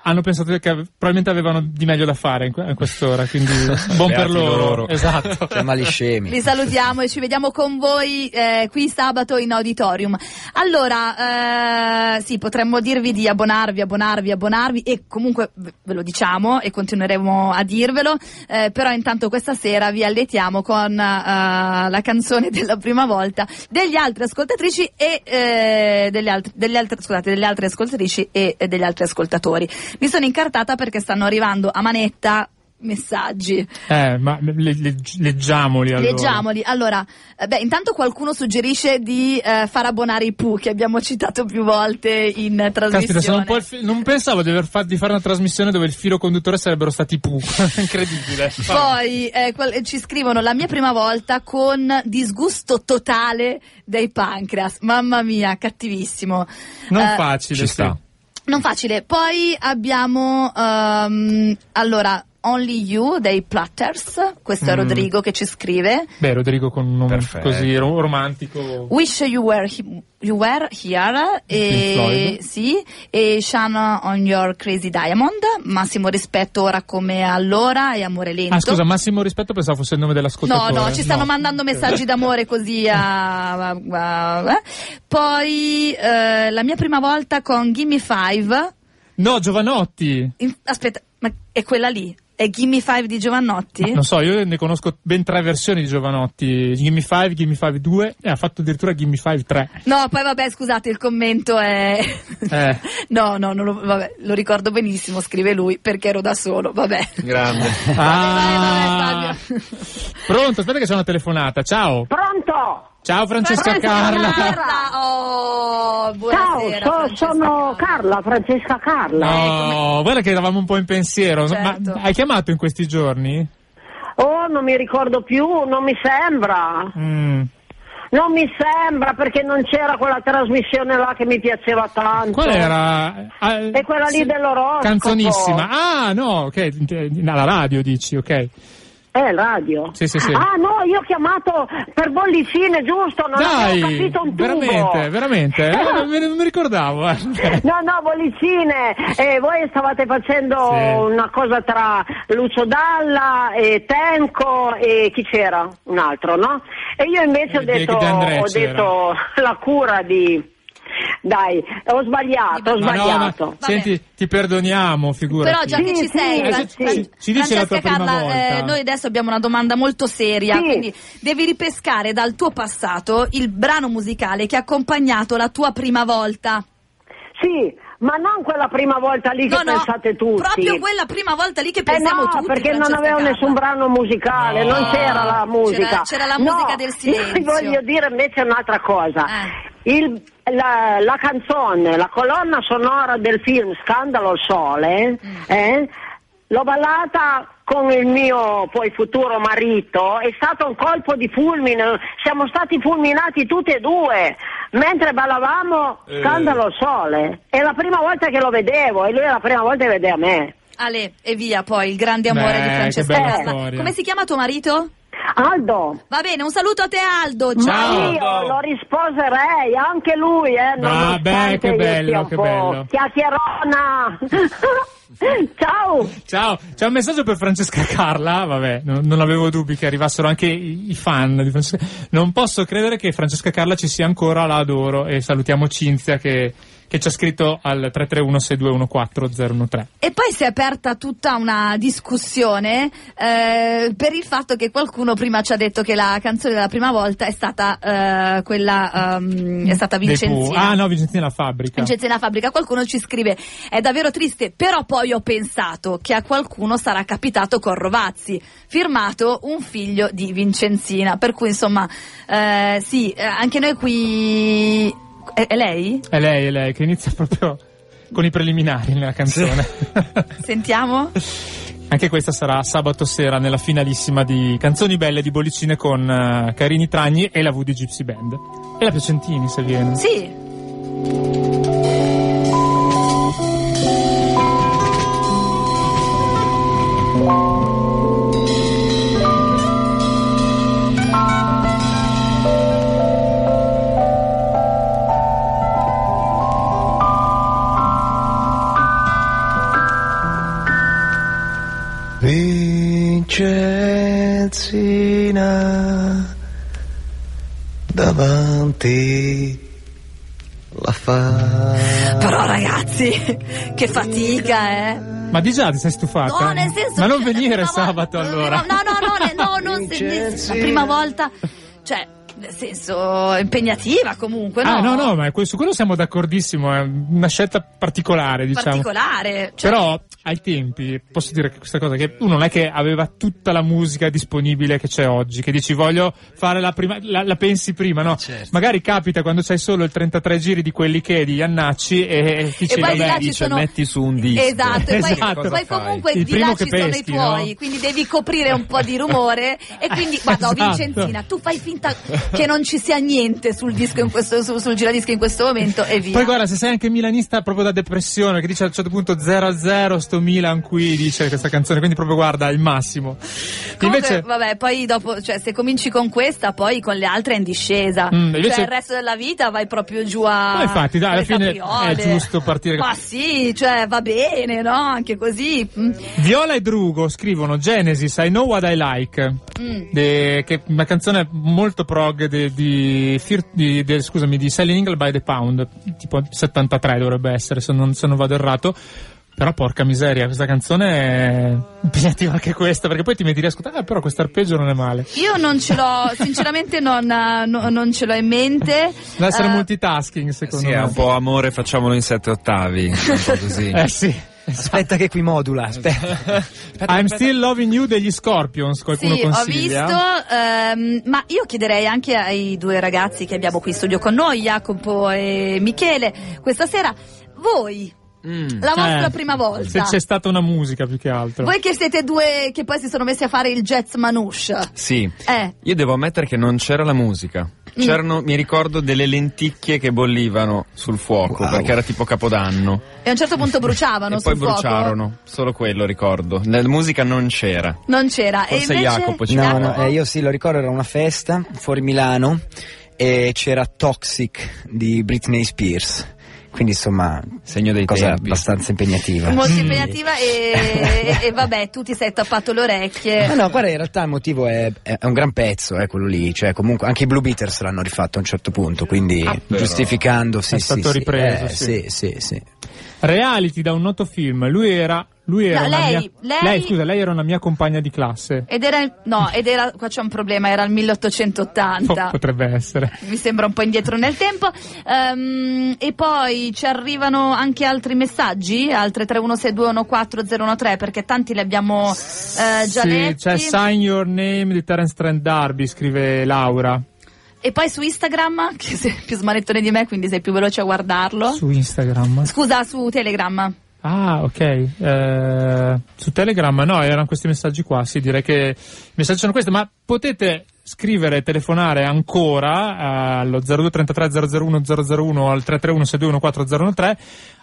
Hanno pensato che ave- probabilmente avevano di meglio da fare in, que- in quest'ora, quindi buon per loro. loro. Esatto. Siamo agli scemi. Vi salutiamo e ci vediamo con voi eh, qui sabato in auditorium. Allora, eh, sì, potremmo dirvi di abbonarvi, abbonarvi, abbonarvi e comunque ve lo diciamo e continueremo a dirvelo, eh, però intanto questa sera vi alletiamo con eh, la canzone della prima volta degli altri ascoltatrici e eh, delle altre, delle altre, scusate, delle altre ascoltatrici e degli altri ascoltatori. Mi sono incartata perché stanno arrivando a manetta messaggi. Eh, ma le- le- leggiamoli allora. Leggiamoli. Allora, eh, beh, intanto qualcuno suggerisce di eh, far abbonare i Pooh, che abbiamo citato più volte in eh, trasmissione. Caspita, sono un po' il fi- non pensavo di, aver fa- di fare una trasmissione dove il filo conduttore sarebbero stati i Pooh. Incredibile. Poi eh, qual- ci scrivono la mia prima volta con disgusto totale dei pancreas. Mamma mia, cattivissimo. Non Eh, facile. Ci sì. sta. Non facile. Poi abbiamo ehm, allora Only You dei Platters. Questo è Mm. Rodrigo che ci scrive. Beh, Rodrigo con un nome Perfetto. così ro- romantico. Wish You Were, He- you were Here e, sì, e Shine on Your Crazy Diamond. Massimo rispetto ora come allora e amore lento. Ah, scusa, massimo rispetto, pensavo fosse il nome No, dell'ascoltatore. no, ci stanno No. mandando messaggi d'amore così a... a- a- eh. Poi eh, la mia prima volta con Gimme Five. No, Giovanotti. In- aspetta, ma è quella lì? È Gimme Five di Giovannotti? Non so, io ne conosco ben tre versioni di Giovanotti. Gimme 5, Gimme 5 2 e ha fatto addirittura Gimme 5 3. No, poi vabbè, scusate, il commento è... Eh. no, no, non lo, vabbè, lo ricordo benissimo, scrive lui, perché ero da solo, vabbè. Grande. Ah. Vai, vai, Fabio. Pronto, aspetta che c'è una telefonata. Ciao. Pronto? Ciao Francesca Pronto, Carla. Carla, oh, buonasera. Ciao, so- Francesca sono Carla, Francesca Carla. No, guarda che eravamo un po' in pensiero. Certo. Ma hai chiamato in questi giorni? Oh, non mi ricordo più, non mi sembra. Mm. Non mi sembra perché non c'era quella trasmissione là che mi piaceva tanto. Qual era? Ah, È quella lì sì, dell'oroscopo. Canzonissima. Ah, no, ok. Alla radio dici, ok. Eh, radio. Sì, sì, sì. Ah, no, io ho chiamato per bollicine, giusto? Non Dai, avevo capito un tubo. veramente, veramente, eh, non, mi, ricordavo. eh. No, no, bollicine, eh, voi stavate facendo Sì. una cosa tra Lucio Dalla e Tenco e chi c'era? Un altro, no? E io invece ho detto, ho detto la cura di... Dai, ho sbagliato, ho Ma no, ma sbagliato. senti, ti perdoniamo, figurati. Però già che Sì, ci sei, sì, Fran- sì. Fran- Ci- ci dici la tua Francesca prima Carla, volta? eh, noi adesso abbiamo una domanda molto seria, Sì. quindi devi ripescare dal tuo passato il brano musicale che ha accompagnato la tua prima volta. Sì, ma non quella prima volta lì che No, no, pensate tutti. proprio quella prima volta lì che Eh pensiamo no, tutti. perché non Francesca avevo Carla. nessun brano musicale, No. non c'era la musica. C'era- c'era la No, musica del silenzio. Io voglio dire invece un'altra cosa. Eh. Il- la, la canzone, la colonna sonora del film Scandalo al Sole, Mm. eh, l'ho ballata con il mio poi futuro marito, è stato un colpo di fulmine, siamo stati fulminati tutti e due mentre ballavamo Eh. Scandalo al Sole. È la prima volta che lo vedevo e lui è la prima volta che vede a me. Ale, e via poi il grande amore Beh, di Francesca. Come si chiama tuo marito? Aldo, Va bene, un saluto a te Aldo. Ma Ciao. io lo risposerei, anche lui, eh. Vabbè, nonostante che bello, che bello. Chiacchierona. Ciao. Ciao, c'è un messaggio per Francesca Carla, vabbè, non, non avevo dubbi che arrivassero anche i, i fan di Francesca. Non posso credere che Francesca Carla ci sia ancora, la adoro e salutiamo Cinzia che, che ci ha scritto al 331-6214-013. E poi si è aperta tutta una discussione eh, per il fatto che qualcuno prima ci ha detto che la canzone della prima volta è stata eh, quella ehm, è stata. Vincenzina. Ah no, Vincenzina la fabbrica. Vincenzina fabbrica, qualcuno ci scrive è davvero triste, però poi ho pensato che a qualcuno sarà capitato con Rovazzi, firmato un figlio di Vincenzina, per cui insomma eh, sì, eh, anche noi qui è, è lei? È lei, è lei, che inizia proprio con i preliminari nella canzone. Sentiamo? Anche questa sarà sabato sera nella finalissima di Canzoni Belle di Bollicine con eh, Carini Tragni e la Voodoo Gypsy Band. E la Piacentini se viene. Sì. Davanti la fa. Però ragazzi, che fatica, eh. Ma di già ti sei stufata? No, nel senso Ma non venire sabato volta- allora. No, no, no, ne- no, non se- ne- la prima volta, cioè, nel senso, impegnativa comunque, no? Ah, no, no, ma su quello siamo d'accordissimo, è una scelta particolare, diciamo. Particolare. Cioè, Però ai tempi, posso dire che questa cosa, che uno non è che aveva tutta la musica disponibile che c'è oggi, che dici voglio fare la prima, la, la pensi prima, no? Magari capita quando c'hai solo il 33 giri di quelli che è di Iannacci e dici E poi vabbè, ci dice sono- metti su un disco. Esatto, e poi, Esatto. poi comunque Il di là ci sono peschi, i tuoi, no? quindi devi coprire un po' di rumore e quindi guarda, Esatto. Vincenzina, tu fai finta che non ci sia niente sul disco in questo, sul, sul giradischi in questo momento e via. Poi guarda, se sei anche milanista proprio da depressione, che dice a un certo punto 0-0 sto Milan qui, dice questa canzone, quindi proprio guarda il massimo. Comunque, Invece, vabbè, poi dopo, cioè, se cominci con questa, poi con le altre è in discesa. Mm, invece- Cioè, il resto della vita vai proprio giù a. Ma infatti, dai, alla fine capriole. è giusto partire- Ma sì, cioè, va bene, no? Anche così. Mm. Viola e Drugo scrivono Genesis, I Know What I Like, Mm. de- che è una canzone molto prog di, Fir- di- de- scusami, di Selling by the Pound, tipo 73 dovrebbe essere, se non, se non vado errato. Però porca miseria, questa canzone è impegnativa anche questa, perché poi ti metti a ascoltare, ah, però questo arpeggio non è male. Io non ce l'ho, sinceramente non, no- non ce l'ho in mente. Deve essere Eh, multitasking, secondo Sì, me. è un po' amore, facciamolo in sette ottavi. Un po' così. Eh sì. Aspetta che qui modula, aspetta. I'm still loving you degli Scorpions, qualcuno Sì, ho consiglia? visto, ehm, ma io chiederei anche ai due ragazzi che abbiamo qui in studio con noi, Jacopo e Michele, questa sera, voi, la vostra Eh, prima volta. Se c'è stata una musica più che altro. Voi che siete due che poi si sono messi a fare il jazz manouche. Sì. Eh. Io devo ammettere che non c'era la musica. c'erano, mi ricordo, delle lenticchie che bollivano sul fuoco, Wow. perché era tipo Capodanno. E a un certo punto bruciavano e sul poi fuoco. bruciarono, solo quello ricordo. Nella musica non c'era. Non c'era. Forse e invece... Jacopo ci No, Jacopo? no, eh, io sì, lo ricordo, era una festa fuori Milano e c'era Toxic di Britney Spears. Quindi insomma, Segno dei cosa tempi. abbastanza impegnativa. Molto Sì. impegnativa e, e vabbè, tu ti sei tappato le orecchie. Ma no, guarda, in realtà il motivo è, è un gran pezzo, è quello lì, cioè comunque anche i Blue Beaters l'hanno rifatto a un certo punto, quindi Ah, giustificando, sì, È sì, stato sì, ripreso, eh, sì. sì, sì, sì. Reality da un noto film. Lui era. Lui era No, una lei- mia, lei- scusa, lei era una mia compagna di classe. Ed era, no, ed era, qua c'è un problema, era il 1880. Po- potrebbe essere. Mi sembra un po' indietro nel tempo. Ehm, e poi ci arrivano anche altri messaggi al 33162141013 perché tanti li abbiamo eh, già Sì, letti. c'è Sign Your Name di Terence Trent D'Arby, scrive Laura. E poi su Instagram, che sei più smanettone di me, quindi sei più veloce a guardarlo. Su Instagram. Scusa, su Telegram. Ah, ok. Eh, su Telegram no, erano questi messaggi qua. Sì, direi che i messaggi sono questi, ma potete scrivere e telefonare ancora eh, allo 0233 001 001 o al 331 621 4013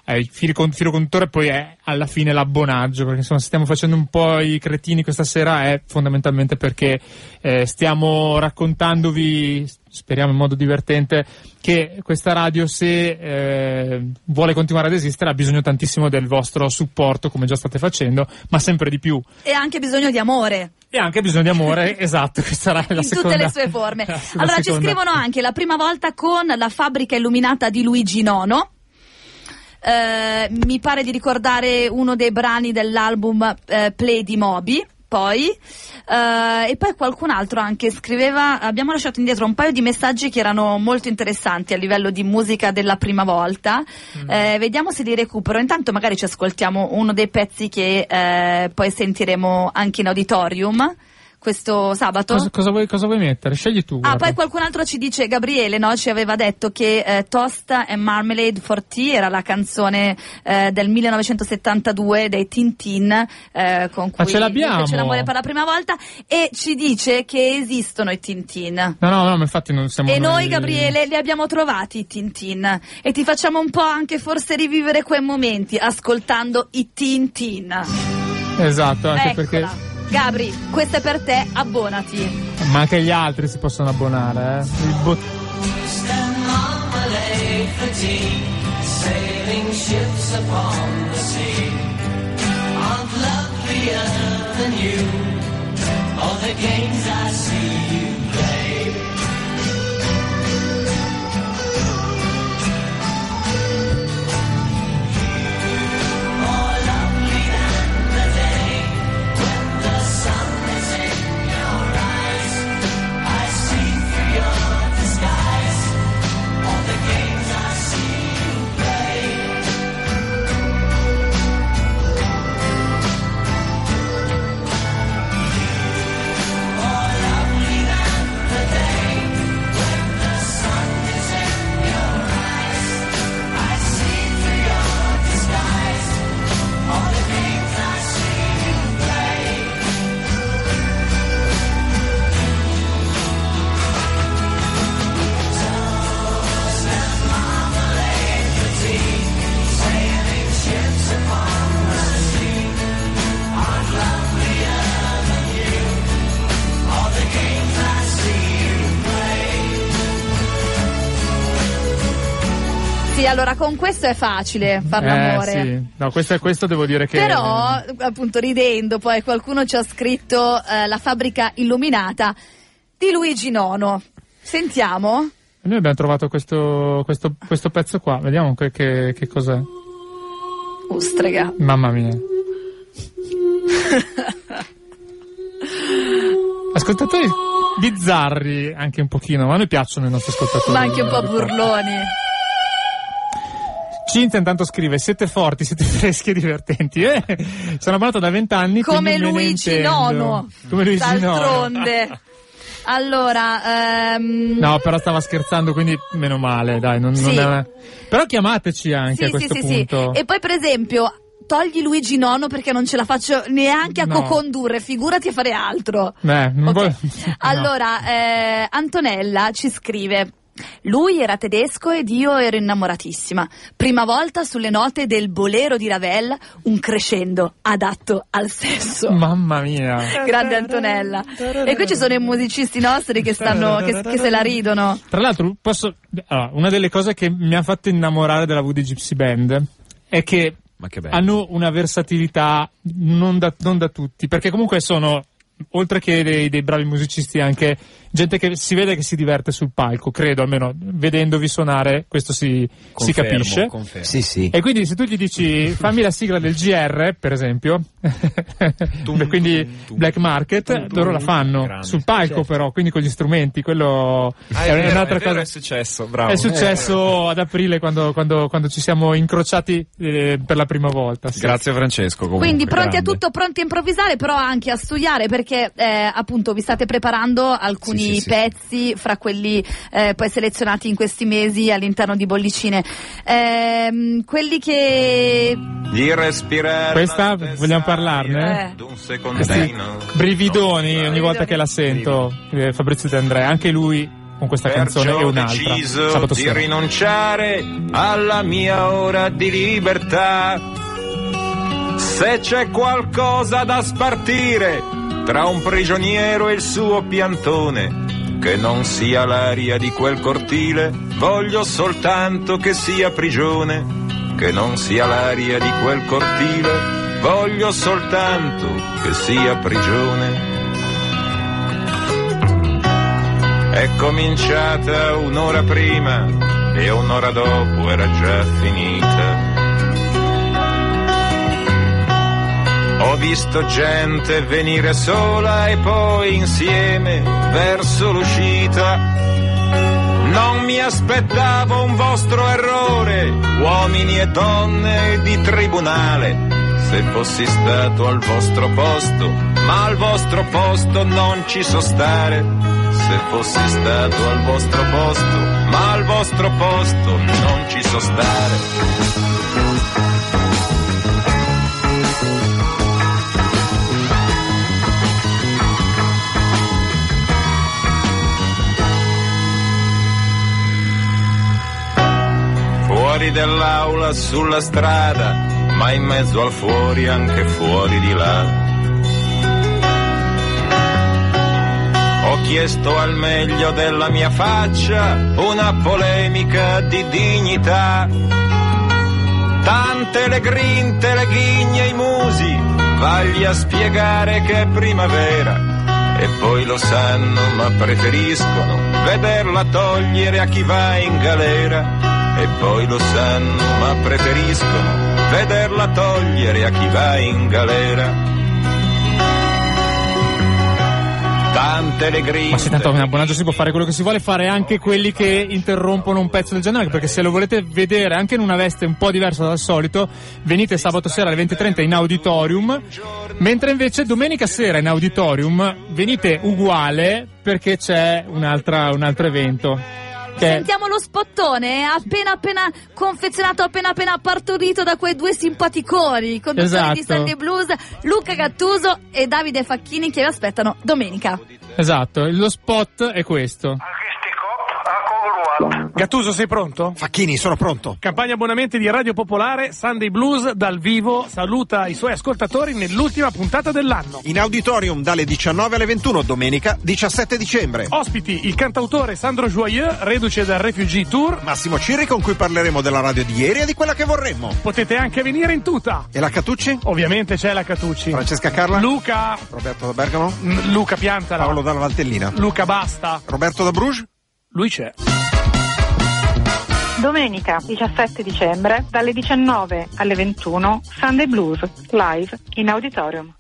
eh, il filo, con- filo conduttore poi è alla fine l'abbonaggio perché insomma se stiamo facendo un po' i cretini questa sera è fondamentalmente perché eh, stiamo raccontandovi speriamo in modo divertente che questa radio se eh, vuole continuare ad esistere ha bisogno tantissimo del vostro supporto come già state facendo ma sempre di più E anche bisogno di amore. e anche bisogno di amore esatto questa sarà la in seconda tutte le sue forme. Allora ci seconda- scrivono anche la prima volta con la fabbrica illuminata di Luigi Nono. Eh, mi pare di ricordare uno dei brani dell'album eh, Play di Moby. Poi, eh, e poi qualcun altro anche scriveva, abbiamo lasciato indietro un paio di messaggi che erano molto interessanti a livello di musica della prima volta. Eh, vediamo se li recupero. Intanto magari ci ascoltiamo uno dei pezzi che eh, poi sentiremo anche in auditorium questo sabato. cosa, cosa vuoi, cosa vuoi mettere? scegli tu Ah, guarda. poi qualcun altro ci dice, Gabriele, no? Ci aveva detto che eh, Toast and Marmalade for Tea era la canzone eh, del 1972 dei Tintin eh, con cui Ma ce l'abbiamo! fece l'amore per la prima volta e ci dice che esistono i Tintin. no no no ma infatti non siamo E noi, Gabriele, li abbiamo trovati i Tintin e ti facciamo un po' anche forse rivivere quei momenti ascoltando i Tintin. esatto anche Eccola. perché Gabri, questo è per te, abbonati. ma anche gli altri si possono abbonare eh. Il bot- allora con questo è facile far eh, l'amore. sì. no questo, è- questo devo dire che Però, appunto, ridendo, poi qualcuno ci ha scritto eh, la fabbrica illuminata di Luigi Nono. Sentiamo. noi abbiamo trovato questo, questo, questo pezzo qua vediamo che, che, che cos'è Ustrega. mamma mia ascoltatori bizzarri anche un pochino ma a noi piacciono i nostri ascoltatori Ma anche un po' burloni. Cinzia intanto scrive siete forti, siete freschi e divertenti eh, sono abbonato da vent'anni Come Luigi. Nono. come Luigi Nono D'altronde. Allora, ehm, No, però stava scherzando, quindi meno male, dai, non, non Sì. è una... Però chiamateci anche sì, a questo sì, punto. E poi, per esempio, togli Luigi Nono perché non ce la faccio neanche a No. co-condurre, figurati a fare altro. Beh, non Ok. vuole- Allora, eh, Antonella ci scrive. Lui era tedesco ed io ero innamoratissima. Prima volta sulle note del bolero di Ravel, un crescendo adatto al sesso. Mamma mia. Grande Antonella. E qui ci sono i musicisti nostri che stanno, che, che se la ridono. Tra l'altro, posso. allora, una delle cose che mi ha fatto innamorare della Woody Gypsy Band è che, hanno una versatilità non da, non da tutti, perché comunque sono. Oltre che dei, dei bravi musicisti, anche gente che si vede che si diverte sul palco, credo, almeno vedendovi suonare, questo si, si Confermo, capisce. confermo. Sì, sì. E quindi se tu gli dici fammi la sigla del GR, per esempio, quindi Black Market, loro la fanno Grande. sul palco però, quindi con gli strumenti, quello Ah, è, è, vero, un'altra è vero, cosa. è successo, bravo. È successo ad aprile quando, quando- quando ci siamo incrociati eh, per la prima volta. sì. Grazie Francesco comunque. Quindi pronti grande. a tutto, pronti a improvvisare, però anche a studiare perché eh, appunto vi state preparando alcuni Sì, sì, sì. pezzi fra quelli eh, poi selezionati in questi mesi all'interno di Bollicine. Ehm, quelli che Di respirare Questa, vogliamo parlarne? Eh. brividoni ogni volta che la sento, eh, Fabrizio De Andrea, anche lui con questa canzone Perciò e ho un'altra. deciso Sabato di sera. rinunciare alla mia ora di libertà. Se c'è qualcosa da spartire tra un prigioniero e il suo piantone, che non sia l'aria di quel cortile, voglio soltanto che sia prigione. Che non sia l'aria di quel cortile, voglio soltanto che sia prigione. È cominciata un'ora prima e un'ora dopo era già finita. Ho visto gente venire sola e poi insieme verso l'uscita. Non mi aspettavo un vostro errore, uomini e donne di tribunale. Se fossi stato al vostro posto, ma al vostro posto non ci so stare. Se fossi stato al vostro posto, ma al vostro posto non ci so stare. Fuori dell'aula, sulla strada, ma in mezzo al fuori, anche fuori di là. Ho chiesto al meglio della mia faccia una polemica di dignità. Tante le grinte, le ghigne, i musi, vagli a spiegare che è primavera. E poi lo sanno, ma preferiscono vederla togliere a chi va in galera. E poi lo sanno, ma preferiscono vederla togliere a chi va in galera. Tante le. Ma sì, tanto a Bonaggio si può fare quello che si vuole, fare anche quelli che interrompono un pezzo del genere, perché se lo volete vedere anche in una veste un po' diversa dal solito, venite sabato sera alle 20.30 in auditorium, mentre invece domenica sera in auditorium venite uguale perché c'è un'altra, un altro evento. Che Sentiamo lo spottone, eh, appena appena confezionato, appena appena partorito da quei due simpaticoni, conduttori di Esatto. Sandy Blues, Luca Gattuso e Davide Facchini che vi aspettano domenica. Esatto, lo spot è questo. Gattuso, sei pronto? Facchini, sono pronto. Campagna abbonamenti di Radio Popolare Sunday Blues dal vivo saluta i suoi ascoltatori nell'ultima puntata dell'anno. In auditorium dalle 19 alle 21, domenica 17 dicembre. Ospiti il cantautore Sandro Joyeux, reduce dal Refugee Tour. Massimo Cirri con cui parleremo della radio di ieri e di quella che vorremmo. Potete anche venire in tuta. E la Catucci? Ovviamente c'è la Catucci. Francesca Carla? Luca. Roberto da Bergamo? Luca Piantala. Paolo dalla Valtellina. Luca Basta. Roberto da Bruges? Lui c'è. Domenica 17 dicembre dalle 19 alle 21 Sunday Blues live in auditorium.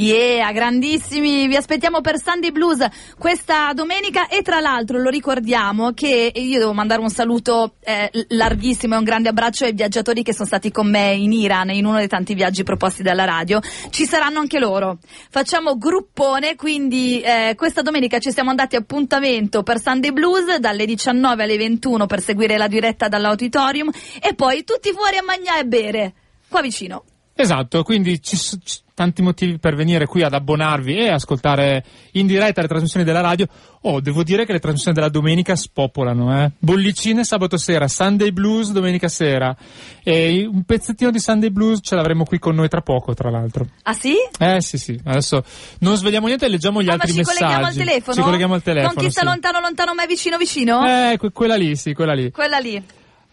Yeah, grandissimi, vi aspettiamo per Sunday Blues questa domenica e tra l'altro lo ricordiamo che io devo mandare un saluto eh, larghissimo e un grande abbraccio ai viaggiatori che sono stati con me in Iran in uno dei tanti viaggi proposti dalla radio, ci saranno anche loro. Facciamo gruppone, quindi eh, questa domenica ci siamo andati appuntamento per Sunday Blues dalle 19 alle 21 per seguire la diretta dall'auditorium e poi tutti fuori a mangiare e bere, qua vicino. Esatto, quindi ci sono tanti motivi per venire qui ad abbonarvi e ascoltare in diretta le trasmissioni della radio. Oh, devo dire che le trasmissioni della domenica spopolano, eh. Bollicine sabato sera, Sunday Blues domenica sera. E un pezzettino di Sunday Blues ce l'avremo qui con noi tra poco, tra l'altro. Ah sì? Eh sì, sì. Adesso non svegliamo niente e leggiamo gli Ah, ma altri ci messaggi. colleghiamo al telefono? Ci colleghiamo al telefono. Con chi sta sì. lontano, lontano, ma è vicino, vicino? Eh, que- quella lì, sì, quella lì. Quella lì.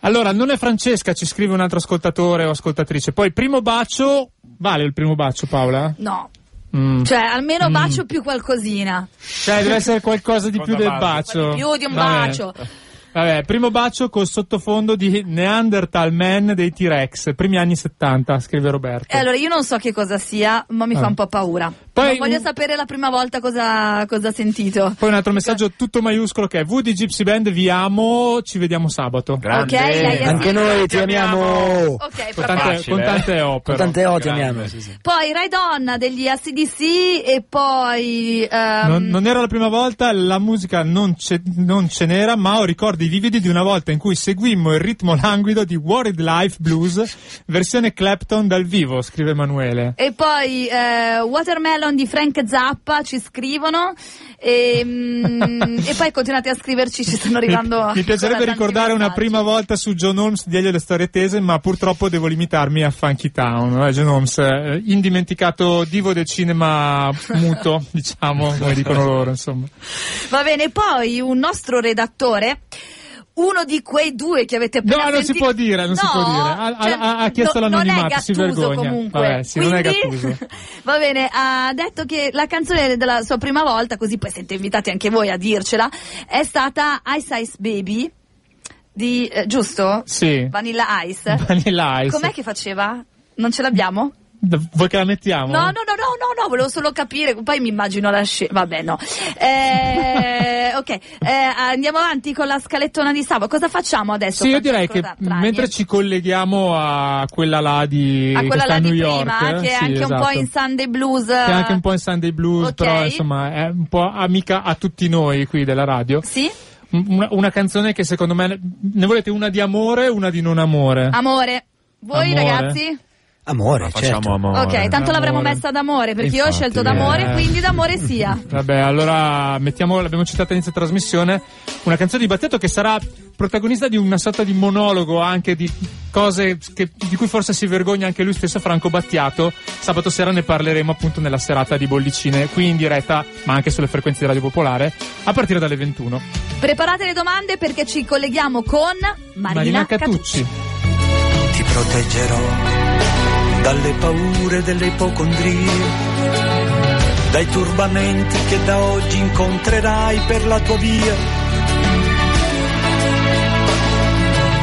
Allora, non è Francesca, ci scrive un altro ascoltatore o ascoltatrice. Poi, primo bacio. Vale il primo bacio, Paola? No. Mm. Cioè, almeno Mm. bacio più qualcosina. Cioè, deve essere qualcosa di più del bacio. Di più di un Vabbè. bacio. Vabbè, primo bacio col sottofondo di Neanderthal Man dei T-Rex, primi anni 70, scrive Roberto. E allora, io non so che cosa sia, ma mi fa Ah. un po' paura. Poi non voglio sapere la prima volta cosa, cosa ha sentito. Poi un altro messaggio tutto maiuscolo che è VD Gypsy Band, vi amo, ci vediamo sabato. Ok, lei è Anche noi ti amiamo. Ok, Con tante, con tante O, Con tante O ti amiamo. sì, sì. Poi Ride On degli ACDC e poi... ehm, Non, non era la prima volta, la musica non, ce, non ce n'era, ma ho ricordi vividi di una volta in cui seguimmo il ritmo languido di Worried Life Blues, versione Clapton dal vivo, scrive Emanuele. E poi eh, Watermelon di Frank Zappa ci scrivono e, mm, e poi continuate a scriverci, ci stanno arrivando. Mi, mi piacerebbe ricordare una prima volta su John Holmes di Elio le storie tese, ma purtroppo devo limitarmi a Funky Town. eh, John Holmes, eh, indimenticato divo del cinema muto, diciamo, come dicono loro, insomma. Va bene, poi un nostro redattore. Uno di quei due che avete appena No, non si sentito- può dire, non si No, può dire. Ha, cioè, ha- ha chiesto no- l'anonimato, non è si Gattuso vergogna. comunque. Vabbè, sì, non è Quindi- Gattuso. Va bene, ha detto che la canzone della sua prima volta, così poi siete invitati anche voi a dircela, è stata Ice Ice Baby di eh, giusto? Sì. Vanilla Ice. Vanilla Ice. Com'è che faceva? Non ce l'abbiamo? Vuoi che la mettiamo? No, no, no, no, no, no, volevo solo capire, poi mi immagino la scena, vabbè no. Eh, ok, eh, andiamo avanti con la scalettona di sabato, cosa facciamo adesso? Sì, io direi che mentre ci colleghiamo a quella là di a quella là di York, prima, che è anche un po' esatto. in Sunday Blues. che è anche un po' in Sunday Blues, però insomma è un po' amica a tutti noi qui della radio. Sì? Una, una canzone che secondo me ne volete una di amore e una di non amore. Amore. Voi Amore. ragazzi? Amore, Facciamo certo. amore. ok, tanto l'avremmo messa d'amore perché io ho Infatti, scelto d'amore, eh. quindi d'amore sia. Vabbè, allora mettiamo, l'abbiamo citata all'inizio trasmissione, una canzone di Battiato che sarà protagonista di una sorta di monologo anche di cose che- di cui forse si vergogna anche lui stesso, Franco Battiato. Sabato sera ne parleremo appunto nella serata di Bollicine, qui in diretta, ma anche sulle frequenze di Radio Popolare, a partire dalle 21. Preparate le domande perché ci colleghiamo con Marina, Marina Catucci. Catucci. ti proteggerò dalle paure delle ipocondrie, dai turbamenti che da oggi incontrerai per la tua via,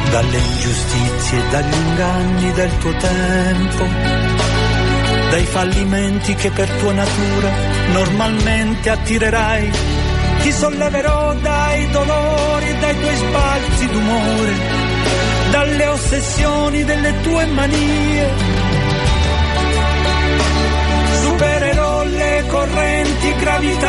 dalle ingiustizie dagli inganni del tuo tempo, dai fallimenti che per tua natura normalmente attirerai. Ti solleverò dai dolori dai tuoi sbalzi d'umore, dalle ossessioni delle tue manie.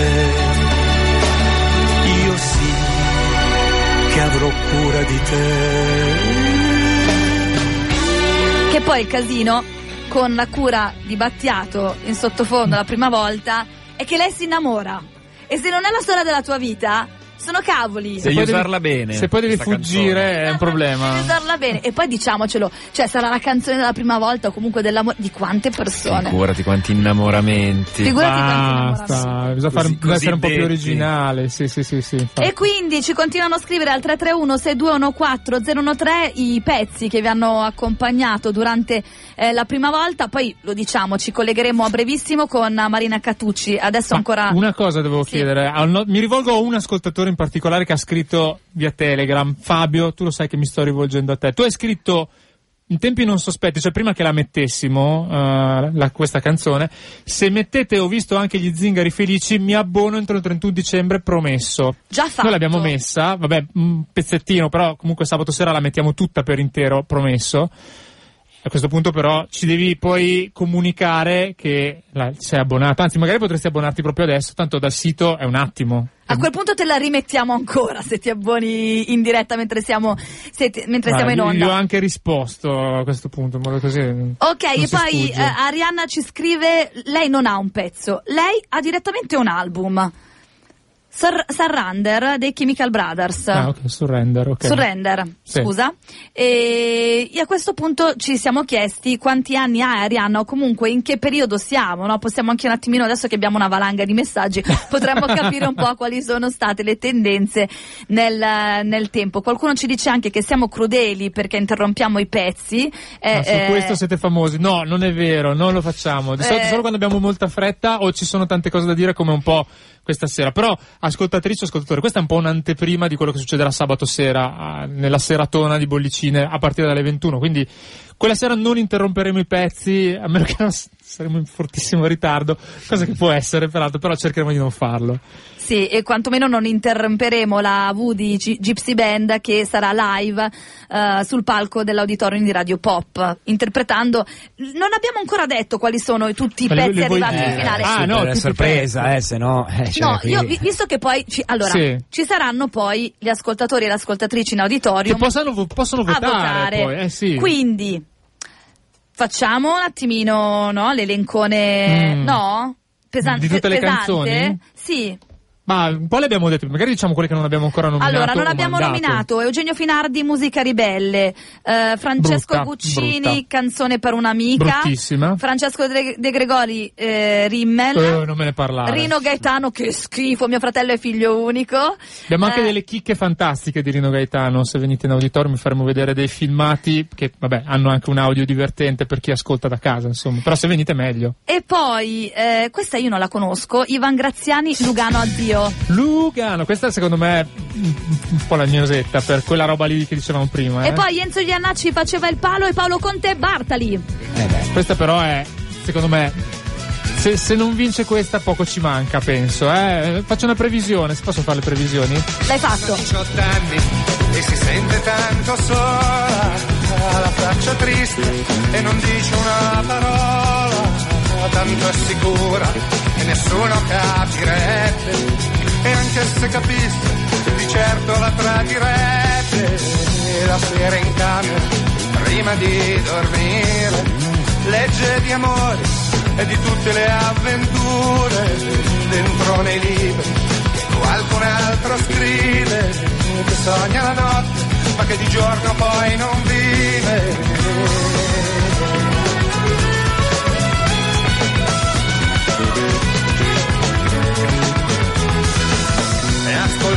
te. Io sì che avrò cura di te. Che poi il casino con la cura di Battiato in sottofondo la prima volta è che lei si innamora. E se non è la storia della tua vita, cavoli. Devi poi devi- usarla bene. Se poi devi fuggire canzone. è un problema. Devi usarla bene. E poi diciamocelo, cioè sarà la canzone della prima volta o comunque dell'amore di quante persone. Figurati quanti innamoramenti. Figurati quanti Basta, bisogna fare- Così- bisogna essere un po' più originale. Sì, sì, sì, sì. E quindi ci continuano a scrivere al 331 6214 013 i pezzi che vi hanno accompagnato durante eh, la prima volta. Poi lo diciamo, ci collegheremo a brevissimo con Marina Catucci. Adesso ancora. Una cosa devo chiedere, a un- mi rivolgo a un ascoltatore in particolare che ha scritto via Telegram, Fabio, tu lo sai che mi sto rivolgendo a te, tu hai scritto in tempi non sospetti, cioè prima che la mettessimo, eh, la- questa canzone, se mettete ho visto anche gli zingari felici, mi abbono entro il 31 dicembre, promesso. Già fatto. Noi l'abbiamo messa, vabbè, un pezzettino, però comunque sabato sera la mettiamo tutta per intero, promesso. A questo punto però ci devi poi comunicare che la- sei abbonato, anzi magari potresti abbonarti proprio adesso, tanto dal sito è un attimo. A quel punto te la rimettiamo ancora se ti abboni in diretta mentre siamo, ti- mentre siamo in onda. Io ho anche risposto a questo punto, in modo così. Ok, e poi eh, Arianna ci scrive: Lei non ha un pezzo, lei ha direttamente un album. Sur- Surrender dei Chemical Brothers. Ah, ok, surrender, ok. Surrender, Sì. scusa. E, a questo punto ci siamo chiesti quanti anni ha Arianna o comunque in che periodo siamo, no? Possiamo anche un attimino, adesso che abbiamo una valanga di messaggi, potremmo capire un po' quali sono state le tendenze nel, nel tempo. Qualcuno ci dice anche che siamo crudeli perché interrompiamo i pezzi. eh, Ma su eh, questo siete famosi. No, non è vero, non lo facciamo. Di solito Eh. solo quando abbiamo molta fretta o ci sono tante cose da dire come un po' questa sera. Però, ascoltatrici e ascoltatori, questa è un po' un'anteprima di quello che succederà sabato sera ah, nella seratona di bollicine a partire dalle 21. Quindi quella sera non interromperemo i pezzi, a meno che non saremo in fortissimo ritardo, cosa che può essere peraltro, però cercheremo di non farlo. Sì, e quantomeno non interromperemo la V di G- Gypsy Band che sarà live eh, sul palco dell'auditorium di Radio Pop, interpretando. Non abbiamo ancora detto quali sono tutti i pezzi vuoi arrivati in dire? finale. Ah, no, Super sorpresa, eh, se no. eh, cioè, No, qui- io vi- visto che poi ci, allora, Sì. ci saranno poi gli ascoltatori e le ascoltatrici in auditorium Che possano, possono votare, votare. poi, eh sì. Quindi facciamo un attimino no, l'elencone Mm. no? Pesante, Di tutte le pesante? canzoni? Sì. Ma un po' le abbiamo dette, magari diciamo quelle che non abbiamo ancora nominato. Allora, non abbiamo mandato. nominato Eugenio Finardi, Musica Ribelle, eh, Francesco Brutta, Guccini, brutta. Canzone per un'amica, Bruttissima. Francesco De, De Gregori, eh, Rimmel, Eh, non me ne parlare. Rino Gaetano, che schifo, mio fratello è figlio unico. Abbiamo anche Eh, delle chicche fantastiche di Rino Gaetano. Se venite in auditorio, mi faremo vedere dei filmati che, vabbè, hanno anche un audio divertente per chi ascolta da casa, insomma. Però se venite meglio. E poi, eh, questa io non la conosco, Ivan Graziani, Lugano addio. Lugano, questa secondo me è un po' la gnosetta per quella roba lì che dicevamo prima. E eh. poi Enzo Giannacci faceva il palo e Paolo Conte Bartali. Questa però è, secondo me, se, se non vince questa poco ci manca, penso. Eh. Faccio una previsione, se posso fare le previsioni? L'hai fatto? 18 anni e si sente tanto sola, ha la faccia triste e non dice una parola, tanto è sicura che nessuno capirebbe, e anche se capisse di certo la tradirebbe, e la sera in camera prima di dormire, legge di amore e di tutte le avventure. Dentro nei libri qualcun altro scrive che sogna la notte ma che di giorno poi non vive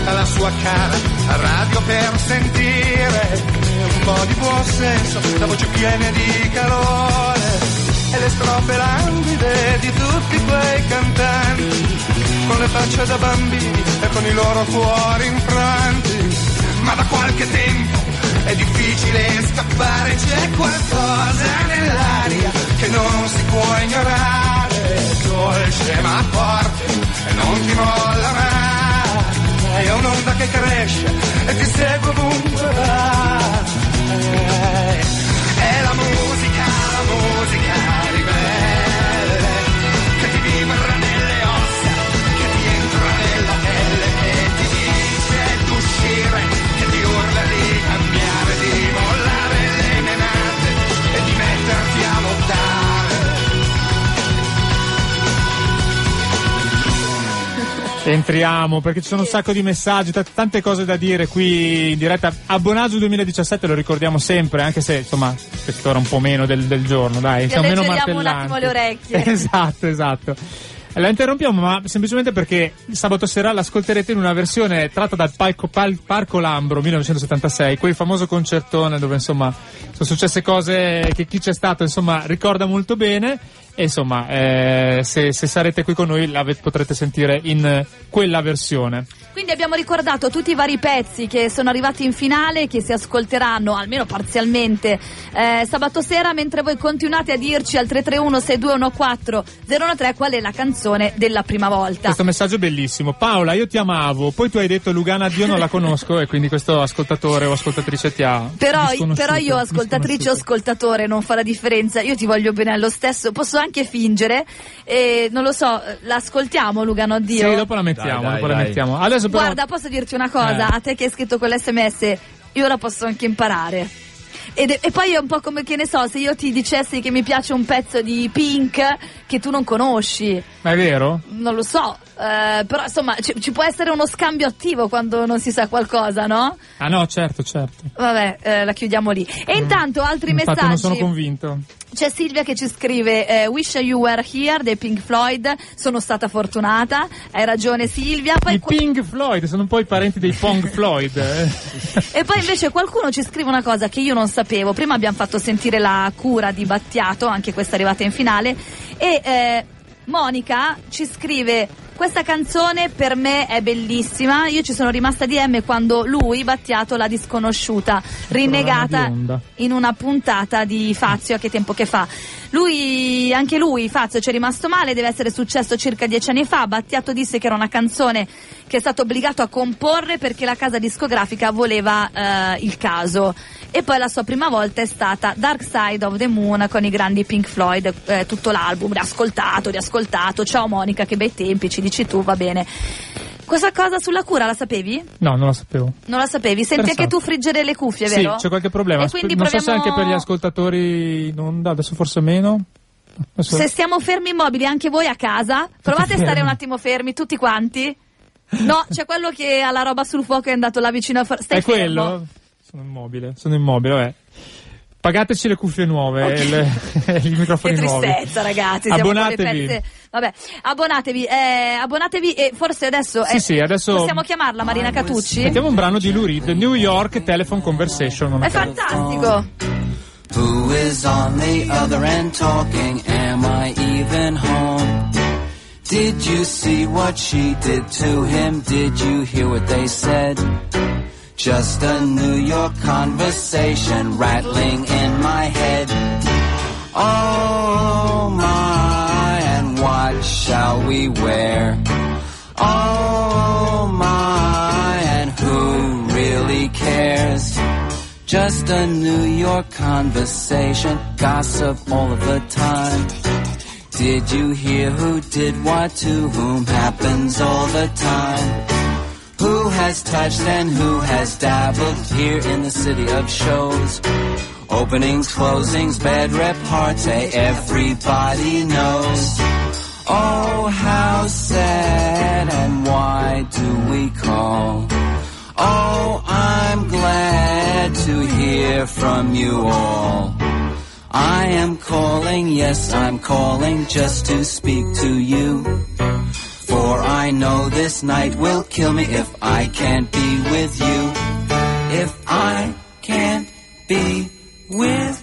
ascolta la sua cara radio per sentire un po' di buon senso, la voce piena di calore e le strofe languide di tutti quei cantanti con le facce da bambini e con i loro cuori infranti. Ma da qualche tempo è difficile scappare, c'è qualcosa nell'aria che non si può ignorare, dolce ma forte e non ti molla mai. È un'onda che cresce e ti segue ovunque vai. È la musica, la musica Entriamo perché ci sono un sacco di messaggi, t- tante cose da dire qui in diretta. Abbonaggio 2017 lo ricordiamo sempre, anche se insomma quest'ora un po' meno del, del giorno, dai, siamo meno alleggeriamo un martellanti. attimo le orecchie. Esatto, esatto. La interrompiamo, ma semplicemente perché sabato sera l'ascolterete in una versione tratta dal palco- pal- Parco Lambro 1976, quel famoso concertone dove insomma sono successe cose che chi c'è stato insomma ricorda molto bene e insomma eh, se, se sarete qui con noi la potrete sentire in eh, quella versione. Quindi abbiamo ricordato tutti i vari pezzi che sono arrivati in finale che si ascolteranno almeno parzialmente eh, sabato sera mentre voi continuate a dirci al 331 6214 013 qual è la canzone della prima volta. Questo messaggio è bellissimo. Paola, io ti amavo, poi tu hai detto Lugana Dio non la conosco e quindi questo ascoltatore o ascoltatrice ti ha Però, però io ascoltatrice o ascoltatore non fa la differenza, io ti voglio bene allo stesso, posso anche fingere e non lo so, l'ascoltiamo Lugano Dio? Sì, dopo la mettiamo, Dai, dai, dopo la dai. mettiamo. Adesso però Guarda, posso dirti una cosa, Eh. a te che hai scritto quell'SMS, io la posso anche imparare. Ed- e poi è un po' come che ne so, se io ti dicessi che mi piace un pezzo di Pink che tu non conosci, Ma è vero? non lo so, eh, però insomma ci, ci può essere uno scambio attivo quando non si sa qualcosa, no? Ah no, certo, certo. Vabbè, eh, la chiudiamo lì. E intanto altri Infatti non messaggi. sono convinto. C'è Silvia che ci scrive eh, Wish You Were Here dei Pink Floyd, sono stata fortunata, hai ragione Silvia. Poi I Pink Floyd sono un po' i parenti dei Pong Floyd. eh. E poi invece qualcuno ci scrive una cosa che io non sapevo. Prima abbiamo fatto sentire la cura di Battiato, anche questa è arrivata in finale. E eh, Monica ci scrive: Questa canzone per me è bellissima. Io ci sono rimasta di M quando lui, Battiato, l'ha disconosciuta, rinnegata in una puntata di Fazio, a che tempo che fa. Lui, anche lui, Fazio, ci è rimasto male, deve essere successo circa dieci anni fa. Battiato disse che era una canzone che è stato obbligato a comporre perché la casa discografica voleva eh, il caso. E poi la sua prima volta è stata Dark Side of the Moon con i grandi Pink Floyd, eh, tutto l'album, riascoltato, riascoltato. Ciao Monica, che bei tempi, ci dici tu, va bene. Questa cosa sulla cura la sapevi? No, non lo sapevo. Non la sapevi? Senti anche tu friggere le cuffie, Sì, vero? c'è qualche problema. E quindi non so se anche per gli ascoltatori in onda, adesso forse meno. Adesso- Se stiamo fermi immobili anche voi a casa, provate a stare un attimo fermi, tutti quanti. No, c'è quello che ha la roba sul fuoco e è andato là vicino a... Stai è fermo. quello? Sono immobile, sono immobile, vabbè. Pagateci le cuffie nuove e le- e i microfoni Che nuovi. tristezza, ragazzi. Siamo con le Abbonatevi. pezze. Vabbè, abbonatevi, eh, abbonatevi e forse adesso. Sì, eh, sì, adesso- Possiamo chiamarla Marina Catucci? Mettiamo un brano di Lou Reed, New York Telephone Conversation. È fantastico. Who is on the other end talking? Am I even home? Did you see what she did to him? Did you hear what they said? Just a New York conversation rattling in my head. Oh my, and what shall we wear? Oh my, and who really cares? Just a New York conversation, gossip all of the time. Did you hear who did what to whom happens all the time? Who has touched and who has dabbled here in the city of shows? Openings, closings, bed repartee, eh, everybody knows. Oh, how sad and why do we call? Oh, I'm glad to hear from you all. I am calling, yes, I'm calling just to speak to you. For I know this night will kill me if I can't be with you. If I can't be with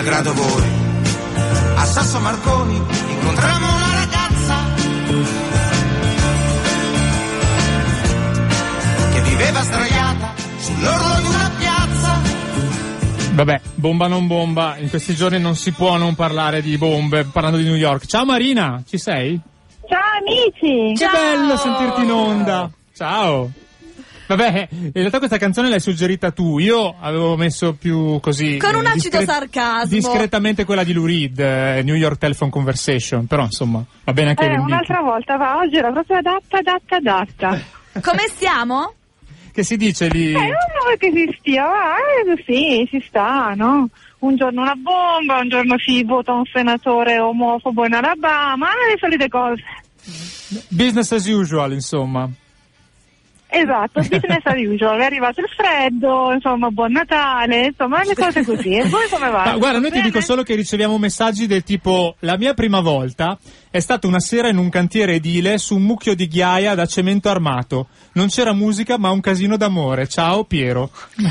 Malgrado voi, a Sasso Marconi incontrammo una ragazza che viveva sdraiata sull'orlo di una piazza. Vabbè, bomba non bomba, in questi giorni non si può non parlare di bombe, parlando di New York. Ciao Marina, ci sei? Ciao amici! Che bello sentirti in onda! Ciao! Vabbè, in realtà questa canzone l'hai suggerita tu, io avevo messo più così... Con un eh, acido discre- sarcasmo. Discretamente quella di Lou Reed, eh, New York Telephone Conversation, però insomma, va bene anche Eh, un'altra volta va, oggi era proprio adatta, adatta, adatta. Come stiamo? Che si dice lì? Eh, non vuoi che si stia, va, eh, sì, si sta, no? Un giorno una bomba, un giorno si vota un senatore omofobo in Alabama, le solite cose. Business as usual, insomma. Esatto, business as usual, è arrivato il freddo, insomma, buon Natale, insomma, le cose così. E voi come va? Ma guarda, noi ti Bene? dico solo che riceviamo messaggi del tipo: La mia prima volta è stata una sera in un cantiere edile su un mucchio di ghiaia da cemento armato. Non c'era musica, ma un casino d'amore. Ciao Piero.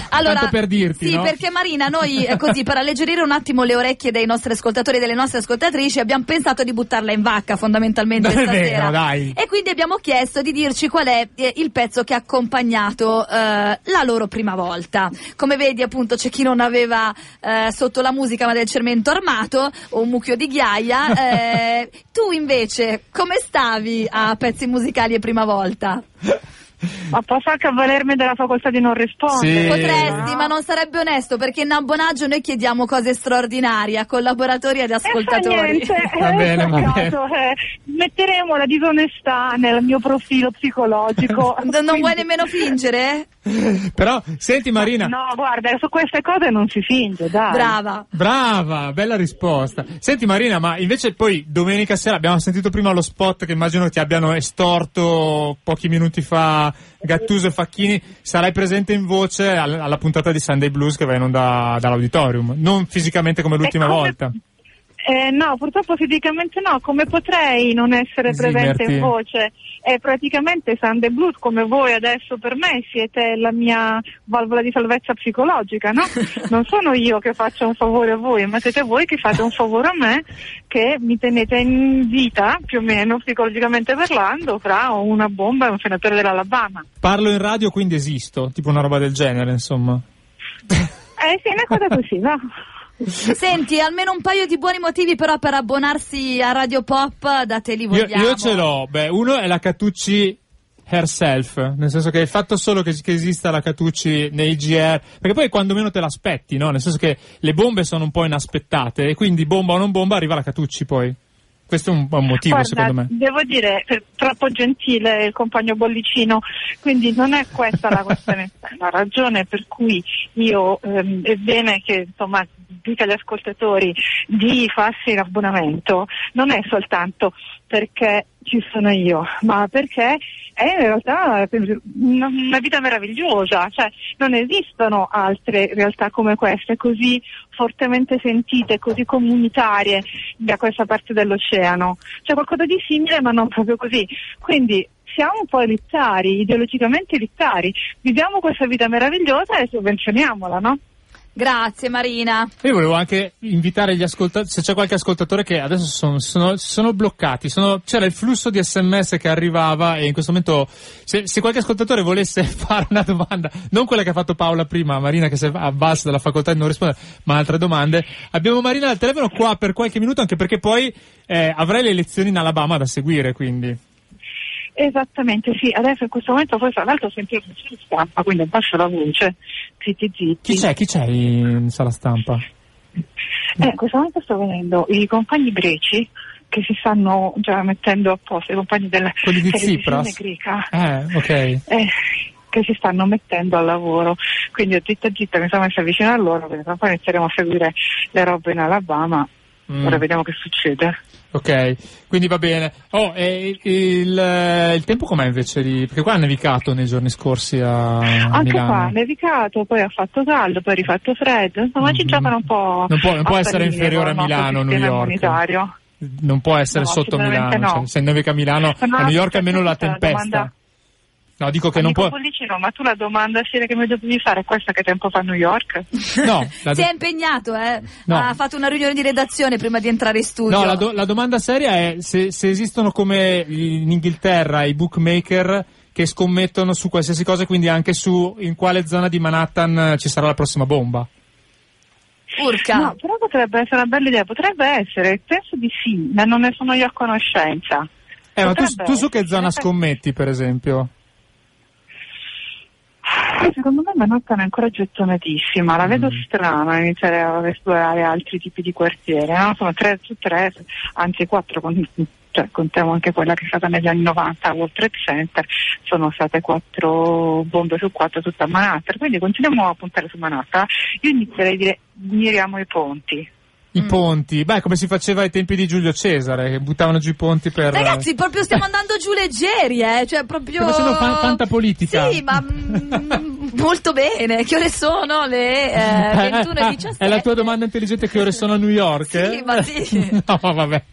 Allora, Tanto per dirti, sì, no? perché Marina, noi eh, così per alleggerire un attimo le orecchie dei nostri ascoltatori e delle nostre ascoltatrici abbiamo pensato di buttarla in vacca fondamentalmente Non è stasera. vero, dai. E quindi abbiamo chiesto di dirci qual è eh, il pezzo che ha accompagnato eh, la loro prima volta. Come vedi, appunto, c'è chi non aveva eh, sotto la musica ma del cemento armato o un mucchio di ghiaia. Eh, tu invece, come stavi a pezzi musicali e prima volta? Ma posso anche avvalermi della facoltà di non rispondere? Potresti, ma non sarebbe onesto perché in abbonaggio noi chiediamo cose straordinarie a collaboratori ed ascoltatori. Niente, Va eh, bene, va peccato, eh. metteremo la disonestà nel mio profilo psicologico. Non, non vuoi nemmeno fingere? Però, senti Marina. No, guarda, su queste cose non si finge, dai. Brava. Brava, bella risposta. Senti Marina, ma invece poi domenica sera abbiamo sentito prima lo spot che immagino ti abbiano estorto pochi minuti fa Gattuso e Facchini. Sarai presente in voce al- alla puntata di Sunday Blues che va in onda dall'auditorium, non fisicamente come l'ultima come- volta. Eh, no, purtroppo fisicamente no, come potrei non essere presente Esimerti. in voce? È praticamente Sunday Blues come voi adesso per me siete la mia valvola di salvezza psicologica, no? Non sono io che faccio un favore a voi, ma siete voi che fate un favore a me che mi tenete in vita, più o meno psicologicamente parlando, fra una bomba e un senatore dell'Alabama. Parlo in radio, quindi esisto, tipo una roba del genere, insomma. Eh sì, una cosa così, no? Senti, almeno un paio di buoni motivi però per abbonarsi a Radio Pop, da te li Io, vogliamo. io ce l'ho, beh, uno è la Catucci herself, nel senso che il fatto solo che, che esista la Catucci nei GR, perché poi quando meno te l'aspetti, no? Nel senso che le bombe sono un po' inaspettate e quindi bomba o non bomba arriva la Catucci poi. Questo è un, un motivo Guarda, secondo me. devo dire, è troppo gentile il compagno Bollicino, quindi non è questa la questione, la ragione per cui io ehm, è bene che insomma dica agli ascoltatori di farsi l'abbonamento, non è soltanto perché ci sono io, ma perché è in realtà una vita meravigliosa, cioè non esistono altre realtà come queste, così fortemente sentite, così comunitarie da questa parte dell'oceano. C'è qualcosa di simile ma non proprio così. Quindi siamo un po' elitari, ideologicamente elitari, viviamo questa vita meravigliosa e sovvenzioniamola, no? Grazie Marina. Io volevo anche invitare gli ascoltatori, se c'è qualche ascoltatore che adesso sono, sono, sono bloccati, sono- c'era il flusso di sms che arrivava e in questo momento se, se qualche ascoltatore volesse fare una domanda, non quella che ha fatto Paola prima, Marina che si è avvalsa dalla facoltà di non rispondere, ma altre domande, abbiamo Marina al telefono qua per qualche minuto anche perché poi eh, avrai le elezioni in Alabama da seguire, quindi. Esattamente, sì. Adesso in questo momento poi tra l'altro sentivo in stampa, quindi abbasso la voce, zitti zitti. Chi c'è? Chi c'è in sala stampa? Eh, in questo momento sto vedendo i compagni greci che si stanno già mettendo a posto, i compagni della Quelli di televisione Tsipras? greca. Eh, ok. eh, che si stanno mettendo al lavoro. Quindi io zitta zitta mi sono messa vicino a loro, perché tra un po' inizieremo a seguire le robe in Alabama. Mm. Ora vediamo che succede. Ok, quindi va bene. Oh, e il, eh, il tempo com'è invece lì? Perché qua ha nevicato nei giorni scorsi a Anche Milano. qua ha nevicato, poi ha fatto caldo, poi ha rifatto freddo, insomma ci giocano un po'. Mm-hmm. Non può- non può essere inferiore a Milano, New York. immunitario. Non può essere No, sotto Milano. no. cioè, se nevica a Milano, no, a New York almeno la tempesta. domanda- No, dico che non Amico può. Bollicino, ma tu la domanda seria che mi dovevi fare è questa che tempo fa a New York? No, la Si do- è impegnato, eh. No. Ha fatto una riunione di redazione prima di entrare in studio. no, la, do- la domanda seria è se, se esistono come in Inghilterra i bookmaker che scommettono su qualsiasi cosa, quindi anche su in quale zona di Manhattan ci sarà la prossima bomba. Urca. No, però potrebbe essere una bella idea, potrebbe essere, penso di sì, ma non ne sono io a conoscenza. Eh, ma tu, tu su che zona scommetti, per esempio? Secondo me Manhattan è ancora gettonatissima, la Mm. vedo strana iniziare a esplorare altri tipi di quartiere, no? sono tre su tre, anzi quattro, con, cioè, contiamo anche quella che è stata negli anni 90 World Trade Center, sono state quattro bombe su quattro tutta a Manhattan, quindi continuiamo a puntare su Manhattan. Io inizierei a dire miriamo i ponti. I ponti, beh, come si faceva ai tempi di Giulio Cesare, che buttavano giù i ponti per. Ragazzi, proprio stiamo andando giù leggeri, eh. Cioè, proprio. Stiamo facendo fan- fantapolitica. Sì, ma mm, molto bene. Che ore sono? Le eh, 21 e 17. È la tua domanda intelligente che ore sono a New York? Sì, ma sì. no, vabbè.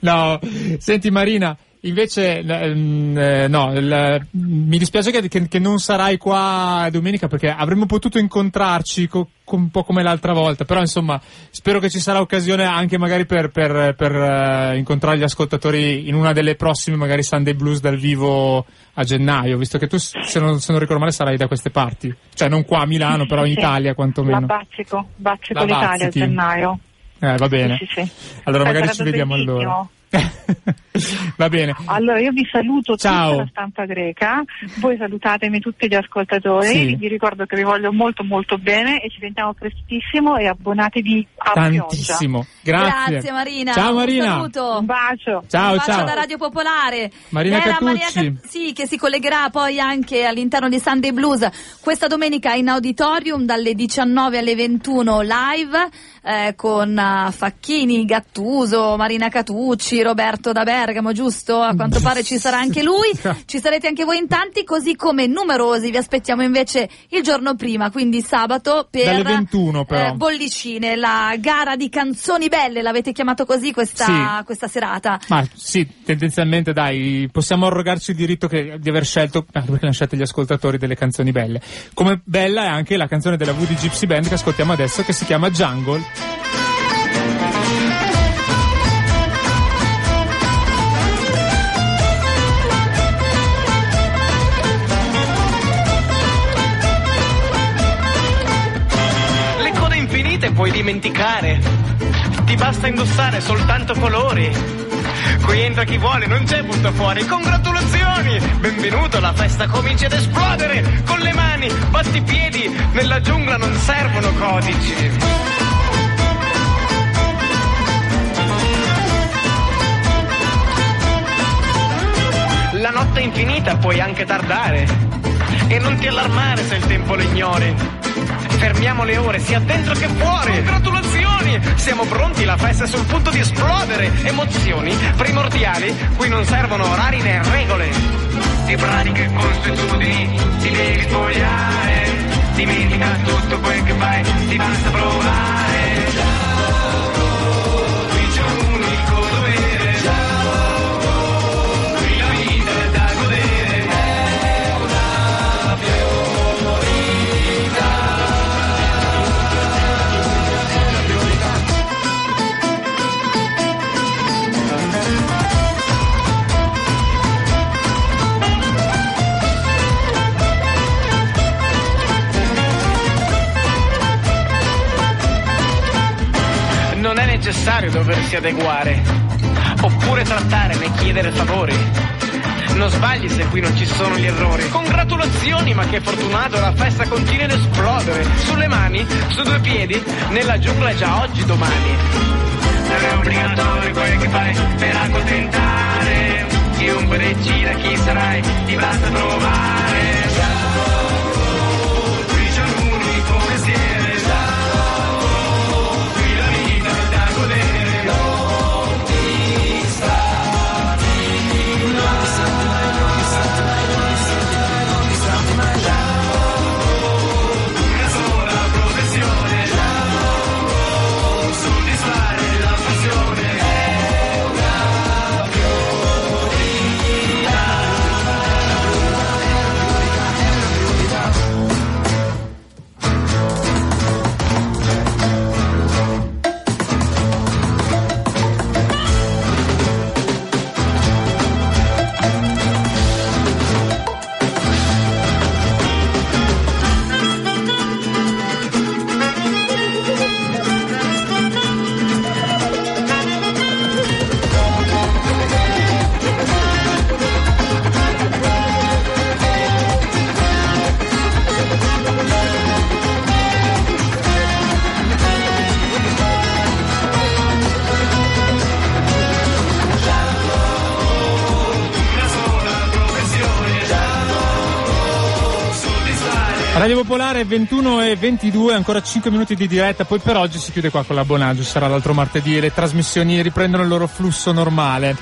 No, senti Marina, invece ehm, eh, no, il- mi dispiace che, che- che non sarai qua domenica perché avremmo potuto incontrarci co- co- un po' come l'altra volta, però insomma spero che ci sarà occasione anche magari per, per- per, eh, incontrare gli ascoltatori in una delle prossime magari Sunday Blues dal vivo a gennaio, visto che tu se non, se non ricordo male sarai da queste parti, cioè non qua a Milano, però in Sì. Italia La quantomeno. Bazzico, Bazzico La l'Italia a gennaio. Eh, va bene. Sì, sì. Allora magari ci vediamo bellissimo. allora. Va bene. Allora io vi saluto Ciao. tutta la stampa greca, voi salutatemi tutti gli ascoltatori, Sì. vi ricordo che vi voglio molto molto bene e ci vediamo prestissimo e abbonatevi a Tantissimo. Grazie. Grazie Marina. Ciao Marina. Un saluto. Un bacio. Ciao, Un bacio ciao. da Radio Popolare. Marina Era Catucci. Maria sì, che si collegherà poi anche all'interno di Sunday Blues questa domenica in auditorium dalle 19 alle 21 live eh, con eh, Facchini, Gattuso, Marina Catucci, Roberto da Bergamo, giusto? A quanto pare ci sarà anche lui. Ci sarete anche voi in tanti, così come numerosi. Vi aspettiamo invece il giorno prima, quindi sabato per Dalle 21 però. eh, Bollicine, la gara di canzoni belle, l'avete chiamato così questa, Sì. questa serata. Ma sì, tendenzialmente dai, possiamo arrogarci il diritto che- di aver scelto, anche perché ne hanno scelte gli ascoltatori delle canzoni belle. Come bella è anche la canzone della Woody Gypsy Band che ascoltiamo adesso che si chiama Jungle. Puoi dimenticare. Ti basta indossare soltanto colori. Qui entra chi vuole, non c'è butta fuori. Congratulazioni! Benvenuto, la festa comincia ad esplodere. Con le mani, batti i piedi. Nella giungla non servono codici. La notte è infinita, puoi anche tardare. E non ti allarmare se il tempo lo ignori. Fermiamo le ore sia dentro che fuori. Congratulazioni! Siamo pronti, la festa è sul punto di esplodere. Emozioni primordiali, qui non servono orari né regole. Di pratiche consuetudini, ti devi spogliare. Dimentica tutto quel che fai, ti basta provare. Necessario doversi adeguare, oppure trattare né chiedere favori. Non sbagli se qui non ci sono gli errori. Congratulazioni, ma che fortunato, la festa continua ad esplodere. Sulle mani, su due piedi, nella giungla già oggi domani. Non è obbligatorio quel che fai per accontentare. Chiunque decida chi sarai, ti basta provare. Qui c'è un unico mestiere. Radio Popolare 21 e 22, ancora 5 minuti di diretta, poi per oggi si chiude qua con l'abbonaggio, sarà l'altro martedì e le trasmissioni riprendono il loro flusso normale.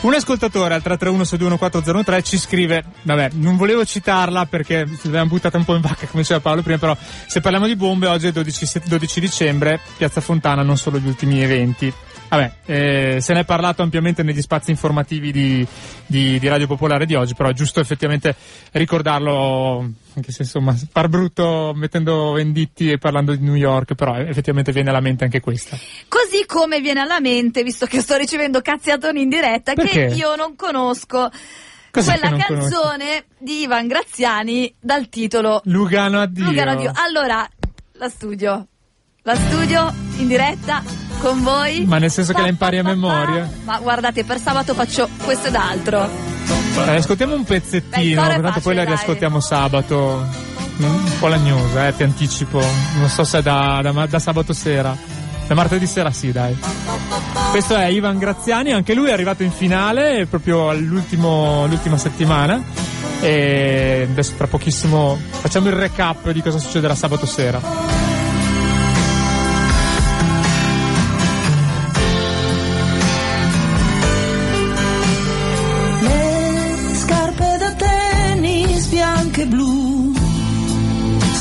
Un ascoltatore al 331-621-403 ci scrive, vabbè, non volevo citarla perché l'abbiamo buttata un po' in vacca come diceva Paolo prima, però se parliamo di bombe oggi è 12, se- 12 dicembre, Piazza Fontana, non solo gli ultimi eventi. Vabbè, eh, se ne è parlato ampiamente negli spazi informativi di, di- di Radio Popolare di oggi, però è giusto effettivamente ricordarlo, anche se insomma par brutto mettendo venditti e parlando di New York, però effettivamente viene alla mente anche questa. Così come viene alla mente, visto che sto ricevendo cazziatoni in diretta, Perché? che io non conosco Cos'è quella canzone di Ivan Graziani dal titolo Lugano addio. Lugano Addio. Allora, la studio. La studio in diretta con voi. Ma nel senso che la impari a memoria? Ma guardate, per sabato faccio questo ed altro. Dai, ascoltiamo un Beh, pezzettino, è tanto poi la riascoltiamo sabato. Un po' lagnosa, eh, ti anticipo. Non so se è da, da- da sabato sera. Da martedì sera sì, dai. Questo è Ivan Graziani, anche lui è arrivato in finale proprio all'ultimo, l'ultima settimana. E adesso tra pochissimo facciamo il recap di cosa succederà sabato sera.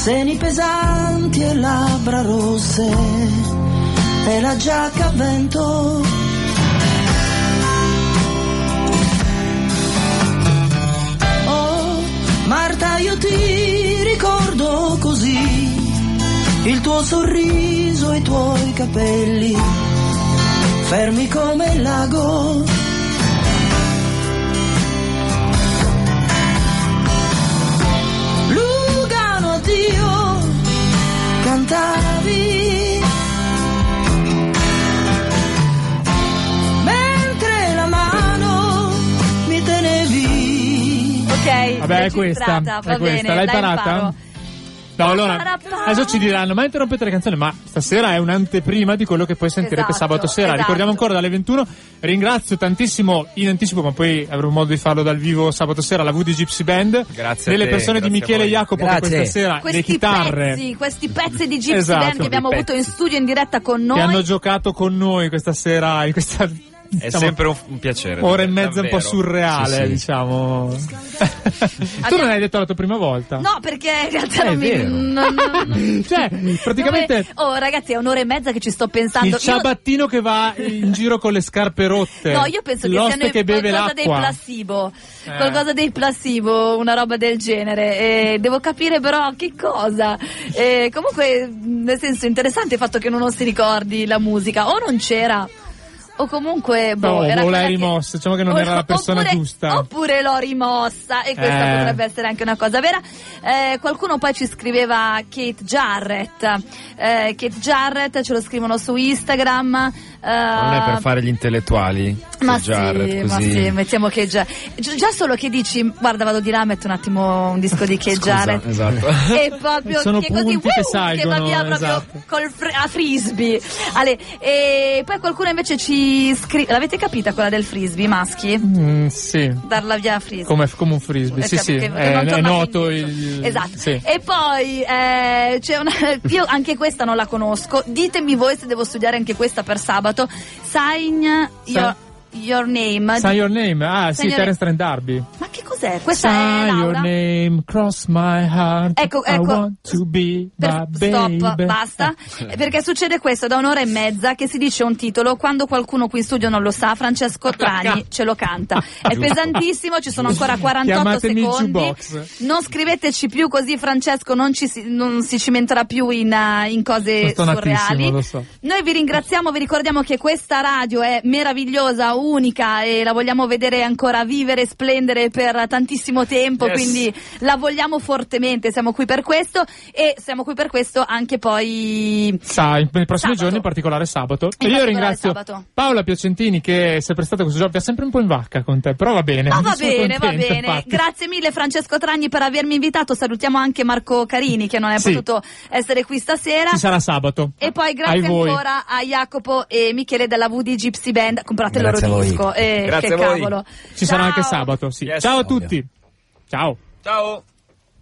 Seni pesanti e labbra rosse, e la giacca a vento. Oh, Marta, io ti ricordo così, il tuo sorriso e i tuoi capelli, fermi come il lago. Cantavi. Mentre la mano mi tenevi. Ok, Vabbè, è questa. È questa. L'hai imparata? No, allora, adesso ci diranno, ma interrompete le canzoni, ma stasera è un'anteprima di quello che poi sentirete Esatto, sabato sera. esatto. Ricordiamo ancora dalle 21. Ringrazio tantissimo in anticipo, ma poi avremo modo di farlo dal vivo sabato sera, la VD Gypsy Band. Grazie Delle te, persone di grazie a Michele voi. Jacopo Grazie. che questa sera, le Questi chitarre, pezzi, questi pezzi di Gypsy Esatto. Band che abbiamo avuto in studio in diretta con noi. che hanno giocato con noi questa sera, in questa È diciamo, sempre un, un piacere. ora e mezza un po' surreale, Sì, sì. diciamo. tu non hai detto la tua prima volta. No, perché in realtà Eh, non mi. vero. non- non- Cioè, praticamente Dove- Oh, ragazzi, è un'ora e mezza che ci sto pensando. il Io- ciabattino che va in giro con le scarpe rotte. No, io penso che siano che beve qualcosa dei l'acqua. placebo. Eh. Qualcosa dei placebo, una roba del genere. E devo capire però che cosa. E comunque, nel senso, interessante il fatto che non si ricordi la musica. O non c'era. O comunque, boh, No, o quella l'hai che- rimossa, diciamo che non era la persona oppure- giusta. Oppure l'ho rimossa e questa Eh. potrebbe essere anche una cosa vera. Eh, qualcuno poi ci scriveva Kate Jarrett. Eh, Kate Jarrett ce lo scrivono su Instagram. Non è per fare gli intellettuali. Ma sì, ma sì, mettiamo che già. gi- Già solo che dici, guarda, vado di là, metto un attimo un disco di Che Jarrett. esatto. E proprio Sono che così punti che uh, che va salgono, via proprio esatto. col fr- a frisbee. Ale, e poi qualcuno invece ci scrive. L'avete capita quella del frisbee, maschi? Mm, sì. Darla via a frisbee. Come, come un frisbee, Eh, sì, che- sì, che- che è, noto il... Esatto. Sì. E poi eh, c'è una. Io anche questa non la conosco. Ditemi voi se devo studiare anche questa per sabato. Sign your, your name. Sign your name, ah Sign sì, your- Terence Trent D'Arby. Ma che cos'è? Questa è Sign your Laura. name, cross my heart. Ecco, I ecco. want to be my baby. Stop, basta. Eh, Perché succede questo da un'ora e mezza che si dice un titolo, quando qualcuno qui in studio non lo sa, Francesco Trani ce lo canta. È pesantissimo, ci sono ancora 48 Chiamatemi secondi. Non scriveteci più così Francesco non, ci si, non si cimenterà più in, eh, in cose surreali. lo so. Noi vi ringraziamo, vi ricordiamo che questa radio è meravigliosa, unica e la vogliamo vedere ancora vivere, splendere per tantissimo tempo, Yes. quindi la vogliamo fortemente, siamo qui per questo e siamo qui per questo anche poi Sa, in- nei prossimi Sabato. giorni, in particolare sabato. In e io ringrazio sabato. Paola Piacentini che si è prestata questo gioco, è sempre un po' in vacca con te, però va bene. No, va Sono bene, va contento, bene. infatti. Grazie mille Francesco Tragni per avermi invitato. Salutiamo anche Marco Carini che non è Sì. potuto essere qui stasera. Ci sarà sabato. E poi grazie Ai voi. ancora a Jacopo e Michele della VD Gypsy Band. Comprate il Grazie loro voi. disco. Eh, Grazie che a voi. cavolo. Ci sarà Ciao. anche sabato, sì. Ciao a tutti. Ciao. Ciao.